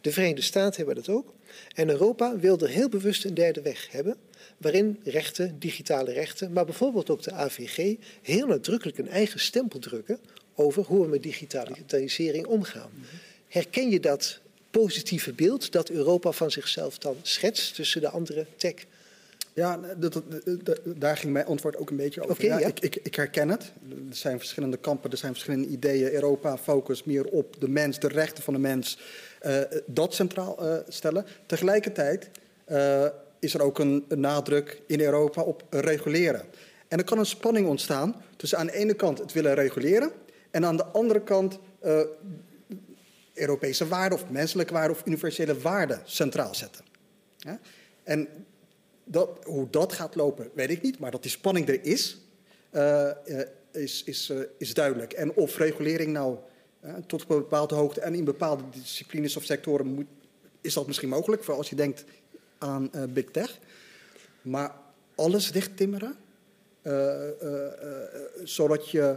De Verenigde Staten hebben dat ook. En Europa wil er heel bewust een derde weg hebben, waarin rechten, digitale rechten, maar bijvoorbeeld ook de AVG, heel nadrukkelijk een eigen stempel drukken over hoe we met digitalisering omgaan. Herken je dat positieve beeld dat Europa van zichzelf dan schetst tussen de andere tech? Ja, dat, dat, dat, daar ging mijn antwoord ook een beetje over. Okay, ja, ja. Ik, ik, ik, herken het. Er zijn verschillende kampen, er zijn verschillende ideeën. Europa focust meer op de mens, de rechten van de mens. Uh, dat centraal uh, stellen. Tegelijkertijd uh, is er ook een, nadruk in Europa op reguleren. En er kan een spanning ontstaan tussen aan de ene kant het willen reguleren... en aan de andere kant Europese waarden of menselijke waarden of universele waarden centraal zetten. En dat, hoe dat gaat lopen, weet ik niet. Maar dat die spanning er is, uh, uh, is, is, is duidelijk. En of regulering nou tot op een bepaalde hoogte en in bepaalde disciplines of sectoren moet, is dat misschien mogelijk. Vooral als je denkt aan big tech. Maar alles dichttimmeren, zodat je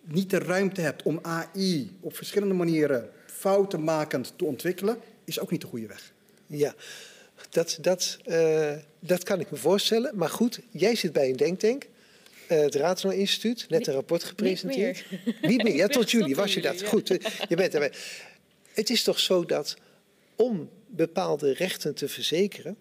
niet de ruimte hebt om AI op verschillende manieren foutenmakend te ontwikkelen, is ook niet de goede weg. Ja, dat, dat, uh, dat kan ik me voorstellen. Maar goed, jij zit bij een denktank. Uh, het Raadsenau Instituut, net een rapport gepresenteerd. Niet meer. Niet meer. [laughs] Ja, tot juli was je dat. Ja. Goed, je bent erbij. Het is toch zo dat om bepaalde rechten te verzekeren,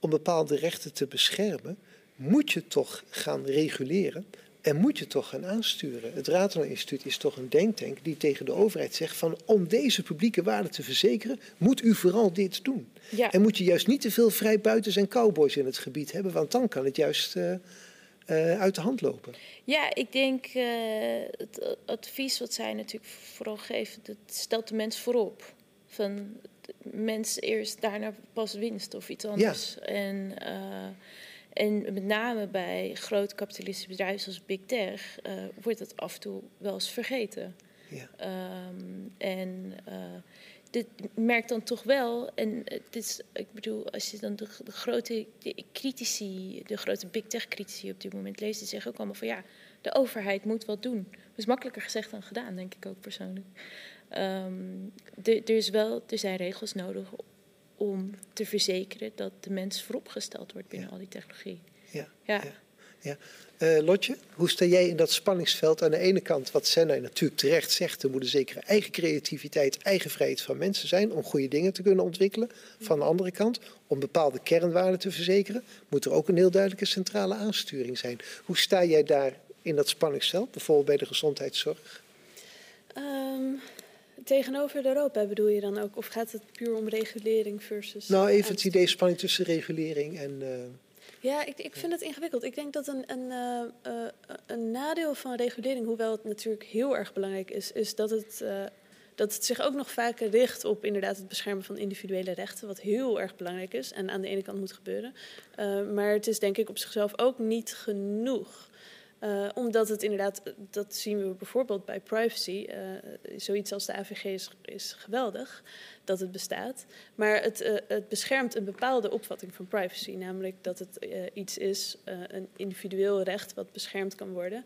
om bepaalde rechten te beschermen, moet je toch gaan reguleren en moet je toch gaan aansturen. Het Raadsenau Instituut is toch een denktank die tegen de overheid zegt van om deze publieke waarden te verzekeren, moet u vooral dit doen. Ja. En moet je juist niet te veel vrijbuiters en cowboys in het gebied hebben, want dan kan het juist uh, uh, uit de hand lopen. Ja, ik denk uh, het advies wat zij natuurlijk vooral geven, dat stelt de mens voorop. Van mens eerst, daarna pas winst of iets anders. Ja. En, en met name bij grote kapitalistische bedrijven zoals Big Tech wordt dat af en toe wel eens vergeten. Ja. Um, en dit merkt dan toch wel, en het is, ik bedoel, als je dan de, de grote de critici, de grote big tech critici op dit moment leest, die zeggen ook allemaal van ja, de overheid moet wat doen. Dat is makkelijker gezegd dan gedaan, denk ik ook persoonlijk. Um, er, is wel, er zijn regels nodig om te verzekeren dat de mens vooropgesteld wordt binnen Ja. al die technologie. Ja, Ja. ja. ja. Eh, Lotje, hoe sta jij in dat spanningsveld? Aan de ene kant, wat Senna natuurlijk terecht zegt, er moet een zekere eigen creativiteit, eigen vrijheid van mensen zijn om goede dingen te kunnen ontwikkelen. Van de andere kant, om bepaalde kernwaarden te verzekeren, moet er ook een heel duidelijke centrale aansturing zijn. Hoe sta jij daar in dat spanningsveld, bijvoorbeeld bij de gezondheidszorg? Um, tegenover Europa bedoel je dan ook? Of gaat het puur om regulering versus... Nou, even het idee spanning tussen regulering en... Uh, Ja, ik, ik vind het ingewikkeld. Ik denk dat een, een, uh, uh, een nadeel van regulering, hoewel het natuurlijk heel erg belangrijk is, is dat het, dat het zich ook nog vaker richt op inderdaad het beschermen van individuele rechten, wat heel erg belangrijk is en aan de ene kant moet gebeuren. Maar het is denk ik op zichzelf ook niet genoeg. Uh, omdat het inderdaad, dat zien we bijvoorbeeld bij privacy, uh, zoiets als de AVG is, is, geweldig dat het bestaat. Maar het, het, beschermt een bepaalde opvatting van privacy, namelijk dat het iets is, een individueel recht wat beschermd kan worden.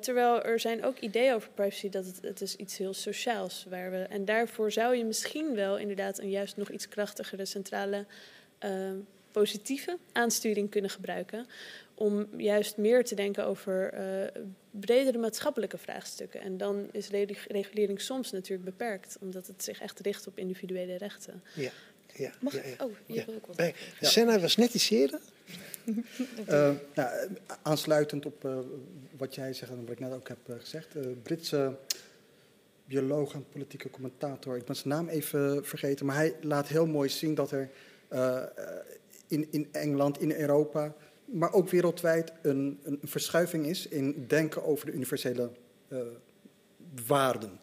terwijl er zijn ook ideeën over privacy dat het, het is iets heel sociaals. Waar we, en daarvoor zou je misschien wel inderdaad een juist nog iets krachtigere centrale positieve aansturing kunnen gebruiken om juist meer te denken over uh, bredere maatschappelijke vraagstukken. En dan is regulering soms natuurlijk beperkt, omdat het zich echt richt op individuele rechten. Ja. Ja, Mag ja, ja. Oh, hier ja. wil ik wel. Bij, Senna was net iets eerder. uh, [laughs] nou, aansluitend op uh, wat jij zegt en wat ik net ook heb gezegd. Britse bioloog en politieke commentator, ik ben zijn naam even vergeten, maar hij laat heel mooi zien dat er in, in Engeland, in Europa, maar ook wereldwijd een, een verschuiving is in denken over de universele uh, waarden.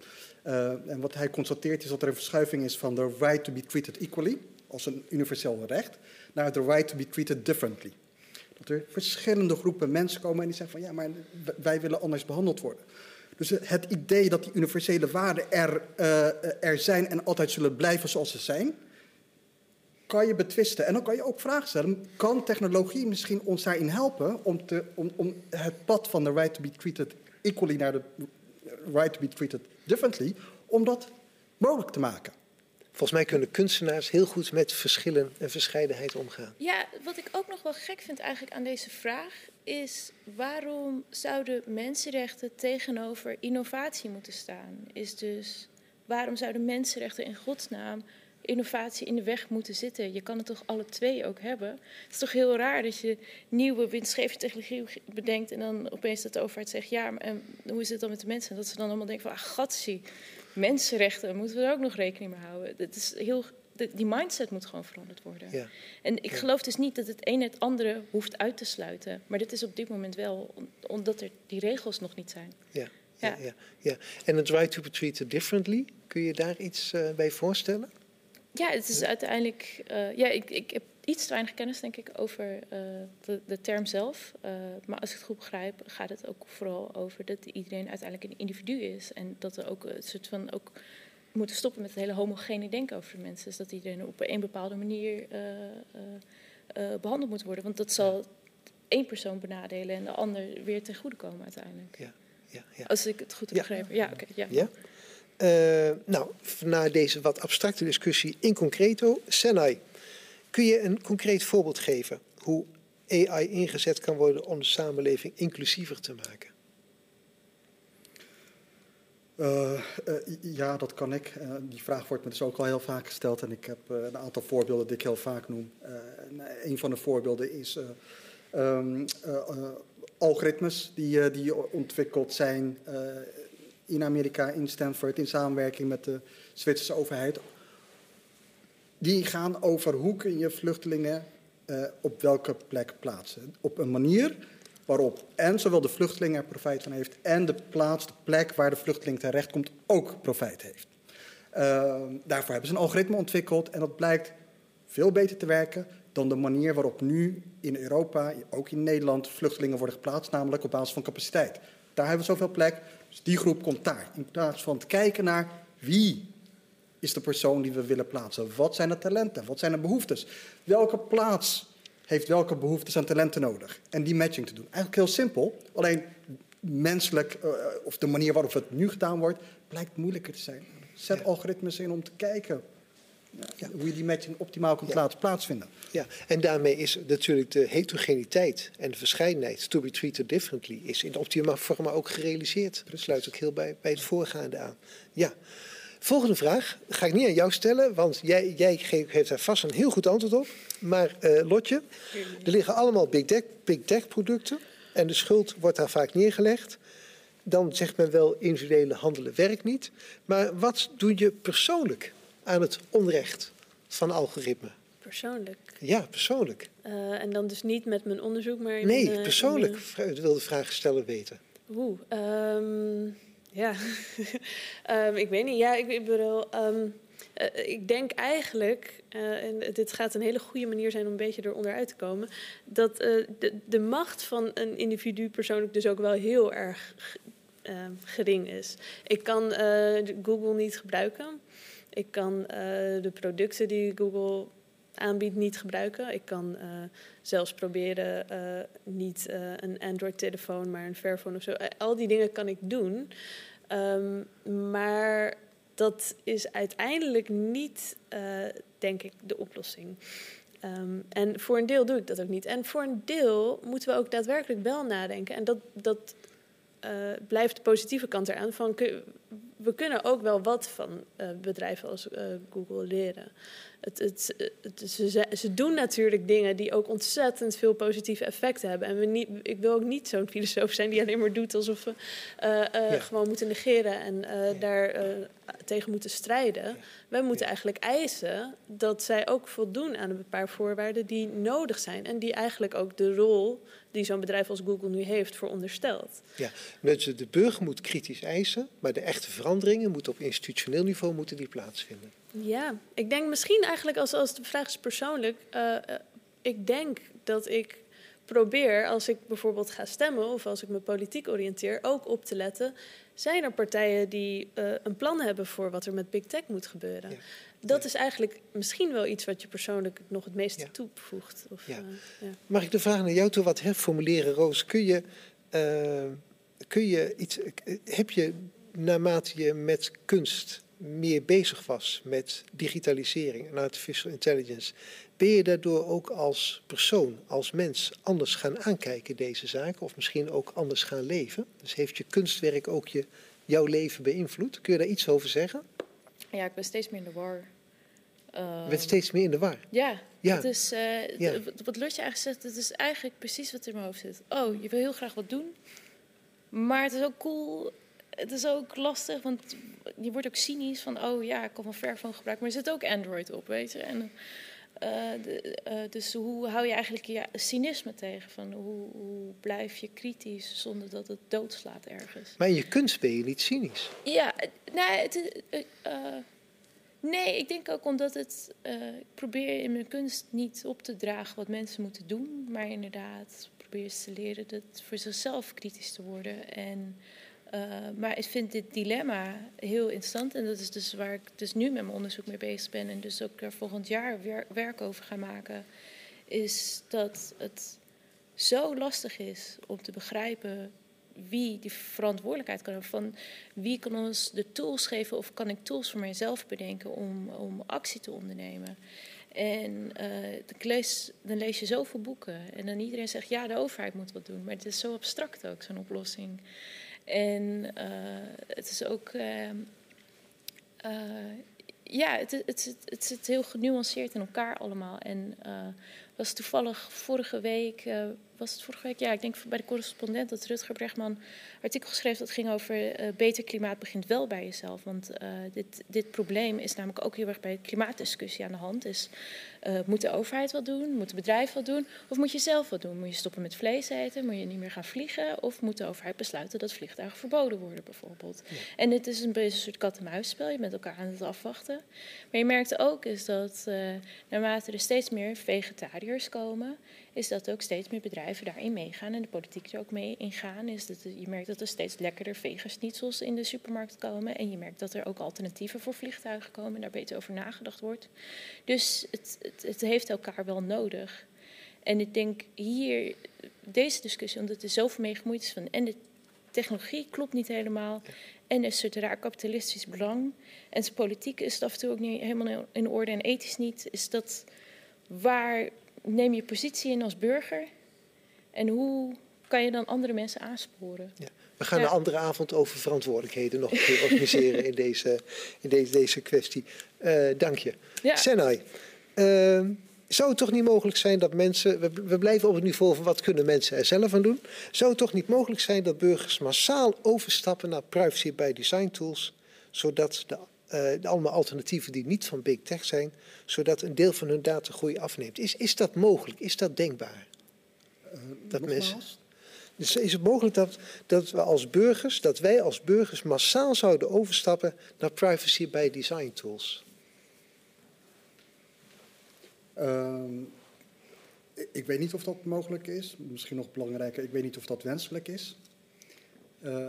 Uh, en wat hij constateert is dat er een verschuiving is van de right to be treated equally, als een universeel recht, naar de right to be treated differently. Dat er verschillende groepen mensen komen en die zeggen van ja, maar wij willen anders behandeld worden. Dus het idee dat die universele waarden er, uh, er zijn en altijd zullen blijven zoals ze zijn, kan je betwisten. En dan kan je ook vragen stellen: kan technologie misschien ons daarin helpen om, te, om, om het pad van de right to be treated equally naar de right to be treated differently, om dat mogelijk te maken? Volgens mij kunnen kunstenaars heel goed met verschillen en verscheidenheid omgaan. Ja, wat ik ook nog wel gek vind eigenlijk aan deze vraag is waarom zouden mensenrechten tegenover innovatie moeten staan? Is dus waarom zouden mensenrechten in godsnaam innovatie in de weg moeten zitten. Je kan het toch alle twee ook hebben. Het is toch heel raar dat je nieuwe winstgevende technologie bedenkt en dan opeens dat de overheid zegt ja, maar en hoe is het dan met de mensen? Dat ze dan allemaal denken van ah, gatsie, mensenrechten moeten we er ook nog rekening mee houden. Dat is heel, die mindset moet gewoon veranderd worden. Ja. En ik geloof dus niet dat het een het andere hoeft uit te sluiten. Maar dit is op dit moment wel, omdat er die regels nog niet zijn. Ja. Ja, ja, ja. En het right to be treated differently, kun je daar iets uh, bij voorstellen? Ja, het is uiteindelijk. Uh, ja, ik, ik heb iets te weinig kennis, denk ik, over uh, de, de, term zelf. Uh, maar als ik het goed begrijp, gaat het ook vooral over dat iedereen uiteindelijk een individu is. En dat we ook een soort van ook moeten stoppen met het hele homogene denken over de mensen. Dus dat iedereen op een bepaalde manier behandeld moet worden. Want dat zal één persoon benadelen en de ander weer ten goede komen uiteindelijk. Ja, ja, ja. Als ik het goed heb begrepen. Ja, oké. Ja. Nou, na deze wat abstracte discussie in concreto, Senai, kun je een concreet voorbeeld geven hoe AI ingezet kan worden om de samenleving inclusiever te maken? Uh, uh, ja, dat kan ik. die vraag wordt me dus ook al heel vaak gesteld en ik heb een aantal voorbeelden die ik heel vaak noem. een van de voorbeelden is um, algoritmes die, die ontwikkeld zijn in Amerika, in Stanford, in samenwerking met de Zwitserse overheid. Die gaan over hoe kun je vluchtelingen uh, op welke plek plaatsen. Op een manier waarop en zowel de vluchteling er profijt van heeft en de plaats, de plek waar de vluchteling terechtkomt ook profijt heeft. Uh, daarvoor hebben ze een algoritme ontwikkeld en dat blijkt veel beter te werken dan de manier waarop nu in Europa, ook in Nederland, vluchtelingen worden geplaatst, namelijk op basis van capaciteit. Daar hebben we zoveel plek, dus die groep komt daar. In plaats van te kijken naar wie is de persoon die we willen plaatsen. Wat zijn de talenten? Wat zijn de behoeftes? Welke plaats heeft welke behoeftes en talenten nodig? En die matching te doen. Eigenlijk heel simpel. Alleen menselijk, uh, of de manier waarop het nu gedaan wordt, blijkt moeilijker te zijn. Zet ja. algoritmes in om te kijken ja, hoe je die matching optimaal kunt ja. laten plaatsvinden. Ja, en daarmee is natuurlijk de heterogeniteit en de verscheidenheid, to be treated differently, is in optimale vorm ook gerealiseerd. Dat sluit ook heel bij, bij het voorgaande aan. Ja. Volgende vraag ga ik niet aan jou stellen, want jij, jij geeft daar vast een heel goed antwoord op. Maar uh, Lotje, er liggen allemaal big tech, big tech producten en de schuld wordt daar vaak neergelegd. Dan zegt men wel individuele handelen werkt niet. Maar wat doe je persoonlijk aan het onrecht van algoritme. Persoonlijk? Ja, persoonlijk. Uh, en dan dus niet met mijn onderzoek, maar... In nee, mijn, persoonlijk uh, wil de vraag stellen weten. Oeh, ehm, ja. [laughs] Ehm, ik weet niet. Ja, ik, ik bedoel, ehm, eh, ik denk eigenlijk, eh, en dit gaat een hele goede manier zijn om een beetje eronder uit te komen, dat eh, de, de macht van een individu persoonlijk dus ook wel heel erg gering is. Ik kan Google niet gebruiken. Ik kan de producten die Google aanbiedt niet gebruiken. Ik kan zelfs proberen niet een Android-telefoon, maar een Fairphone of zo. al die dingen kan ik doen. Um, maar dat is uiteindelijk niet, denk ik, de oplossing. Um, en voor een deel doe ik dat ook niet. En voor een deel moeten we ook daadwerkelijk wel nadenken. En dat, dat blijft de positieve kant eraan. Van, we kunnen ook wel wat van uh, bedrijven als Google leren. Het, het, het, ze, ze, doen natuurlijk dingen die ook ontzettend veel positieve effecten hebben. En we niet, ik wil ook niet zo'n filosoof zijn die alleen maar doet alsof we uh, ja. gewoon moeten negeren en ja. daar tegen moeten strijden. Ja. Wij moeten eigenlijk eisen dat zij ook voldoen aan een paar voorwaarden die nodig zijn. En die eigenlijk ook de rol die zo'n bedrijf als Google nu heeft veronderstelt. Ja, dus de burger moet kritisch eisen, maar de echte veranderingen moeten op institutioneel niveau moeten die plaatsvinden. Ja, ik denk misschien eigenlijk als, als de vraag is persoonlijk. Uh, uh, ik denk dat ik probeer, als ik bijvoorbeeld ga stemmen of als ik me politiek oriënteer, ook op te letten. Zijn er partijen die uh, een plan hebben voor wat er met big tech moet gebeuren? Ja. Dat ja. is eigenlijk misschien wel iets wat je persoonlijk nog het meeste ja. toevoegt. Of, ja. Mag ik de vraag naar jou toe wat herformuleren, Roos? Kun je, kun je iets. Heb je naarmate je met kunst meer bezig was met digitalisering en artificial intelligence, ben je daardoor ook als persoon, als mens, anders gaan aankijken deze zaken of misschien ook anders gaan leven? Dus heeft je kunstwerk ook je, jouw leven beïnvloed? Kun je daar iets over zeggen? Ja, ik ben steeds meer in de war. Uh, je bent steeds meer in de war? Ja, ja. Het is, uh, ja. wat Lotje eigenlijk zegt, het is eigenlijk precies wat er in mijn hoofd zit. Oh, je wil heel graag wat doen, maar het is ook cool het is ook lastig, want je wordt ook cynisch van, oh ja, ik kan van Fairphone gebruiken, maar er zit ook Android op, weet je. En, uh, de, uh, dus hoe hou je eigenlijk je cynisme tegen? Van hoe, hoe, blijf je kritisch zonder dat het doodslaat ergens? Maar in je kunst ben je niet cynisch. Ja, nee, het, uh, nee ik denk ook omdat het. ik probeer in mijn kunst niet op te dragen wat mensen moeten doen, maar inderdaad probeer ze te leren dat voor zichzelf kritisch te worden. En uh, maar ik vind dit dilemma heel interessant. En dat is dus waar ik dus nu met mijn onderzoek mee bezig ben. En dus ook er volgend jaar wer werk over ga maken. Is dat het zo lastig is om te begrijpen wie die verantwoordelijkheid kan hebben. Van wie kan ons de tools geven of kan ik tools voor mijzelf bedenken om, om actie te ondernemen. En lees, dan lees je zoveel boeken. En dan iedereen zegt ja, de overheid moet wat doen. Maar het is zo abstract ook, zo'n oplossing. En uh, het is ook. Uh, uh, ja, het, het, het, het, zit heel genuanceerd in elkaar allemaal. En was toevallig vorige week was het vorige week? Ja, ik denk bij de correspondent dat Rutger Bregman een artikel geschreven dat ging over uh, beter klimaat begint wel bij jezelf. Want uh, dit, dit probleem is namelijk ook heel erg bij de klimaatdiscussie aan de hand. Is, uh, moet de overheid wat doen? Moet het bedrijf wat doen? Of moet je zelf wat doen? Moet je stoppen met vlees eten? Moet je niet meer gaan vliegen? Of moet de overheid besluiten dat vliegtuigen verboden worden bijvoorbeeld? Ja. En dit is een beetje een soort kat-en-muisspel. Je bent elkaar aan het afwachten. Maar je merkt ook is dat naarmate er steeds meer vegetariërs komen is dat ook steeds meer bedrijven daarin meegaan en de politiek er ook mee ingaan. Is dat je merkt dat er steeds lekkerder vegaschnitzels in de supermarkt komen. En je merkt dat er ook alternatieven voor vliegtuigen komen en daar beter over nagedacht wordt. Dus het, het, heeft elkaar wel nodig. En ik denk hier, deze discussie, omdat er zoveel mee gemoeid is van. En de technologie klopt niet helemaal. En is het raar kapitalistisch belang. En de politiek is af en toe ook niet helemaal in orde en ethisch niet. Is dat waar neem je positie in als burger en hoe kan je dan andere mensen aansporen? Ja. We gaan ja. een andere avond over verantwoordelijkheden nog een keer organiseren in deze, in deze, deze kwestie. Uh, dank je. Ja. Senai, uh, zou het toch niet mogelijk zijn dat mensen, we, we, blijven op het niveau van wat kunnen mensen er zelf aan doen, zou het toch niet mogelijk zijn dat burgers massaal overstappen naar privacy by design tools, zodat de allemaal alternatieven die niet van big tech zijn, zodat een deel van hun datagroei afneemt. Is, is dat mogelijk? Is dat denkbaar? Uh, dat mensen. Dus is het mogelijk dat, dat we als burgers, dat wij als burgers massaal zouden overstappen naar privacy bij design tools? Ehm, ik- ik weet niet of dat mogelijk is. Misschien nog belangrijker, ik weet niet of dat wenselijk is. Eh,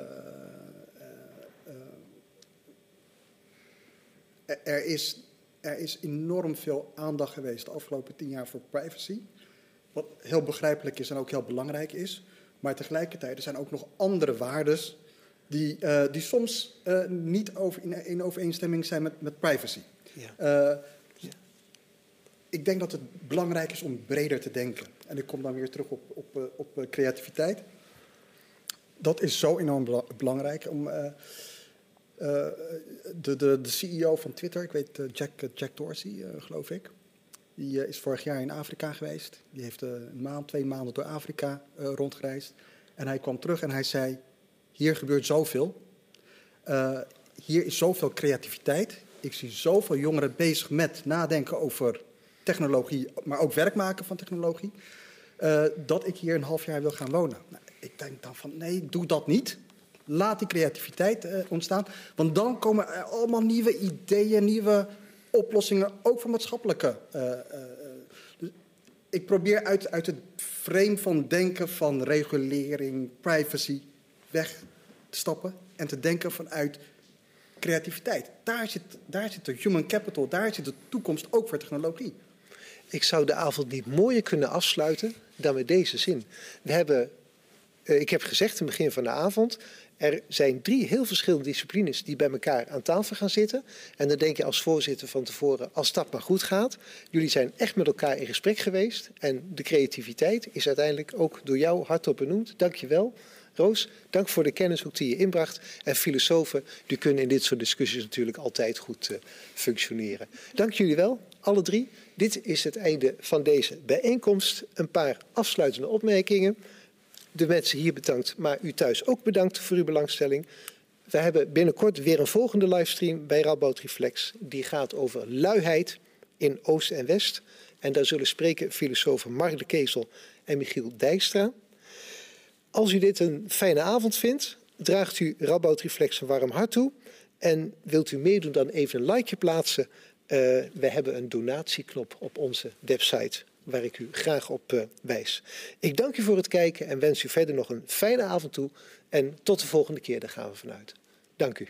er- is, er is enorm veel aandacht geweest de afgelopen tien jaar voor privacy. Wat heel begrijpelijk is en ook heel belangrijk is. Maar tegelijkertijd er zijn ook nog andere waardes die, eh, die soms eh, niet over, in, in overeenstemming zijn met, met privacy. Ja. Eh, ik denk dat het belangrijk is om breder te denken. En ik kom dan weer terug op, op, op creativiteit. Dat is zo enorm bela- belangrijk. Om, de, de, de CEO van Twitter, ik weet eh, Jack, Jack Dorsey, eh, geloof ik. Die eh, is vorig jaar in Afrika geweest. Die heeft eh, een maand, twee maanden door Afrika eh, rondgereisd. En hij kwam terug en hij zei: Hier gebeurt zoveel. Eh, hier is zoveel creativiteit. Ik zie zoveel jongeren bezig met nadenken over technologie, maar ook werk maken van technologie. eh, dat ik hier een half jaar wil gaan wonen. Nou, ik denk dan van nee, doe dat niet. Laat die creativiteit eh, ontstaan. Want dan komen er allemaal nieuwe ideeën, nieuwe oplossingen, ook voor maatschappelijke. eh, eh. Dus ik probeer uit, uit het frame van denken van regulering, privacy weg te stappen en te denken vanuit creativiteit. Daar zit, daar zit de human capital, daar zit de toekomst ook voor technologie. Ik zou de avond niet mooier kunnen afsluiten dan met deze zin. We hebben, ik heb gezegd in het begin van de avond, er zijn drie heel verschillende disciplines die bij elkaar aan tafel gaan zitten. En dan denk je als voorzitter van tevoren, als dat maar goed gaat. Jullie zijn echt met elkaar in gesprek geweest. En de creativiteit is uiteindelijk ook door jou hardop benoemd. Dank je wel. Roos, dank voor de kennishoek die je inbracht. En filosofen, die kunnen in dit soort discussies natuurlijk altijd goed eh, functioneren. Dank jullie wel, alle drie. Dit is het einde van deze bijeenkomst. Een paar afsluitende opmerkingen. De mensen hier bedankt, maar u thuis ook bedankt voor uw belangstelling. We hebben binnenkort weer een volgende livestream bij Radboud Reflex. Die gaat over luiheid in Oost en West. En daar zullen spreken filosofen Mark de Kezel en Michiel Dijkstra. Als u dit een fijne avond vindt, draagt u Radboud Reflex een warm hart toe. En wilt u meedoen, dan even een likeje plaatsen. Uh, we hebben een donatieknop op onze website waar ik u graag op uh, wijs. Ik dank u voor het kijken en wens u verder nog een fijne avond toe. En tot de volgende keer, daar gaan we vanuit. Dank u.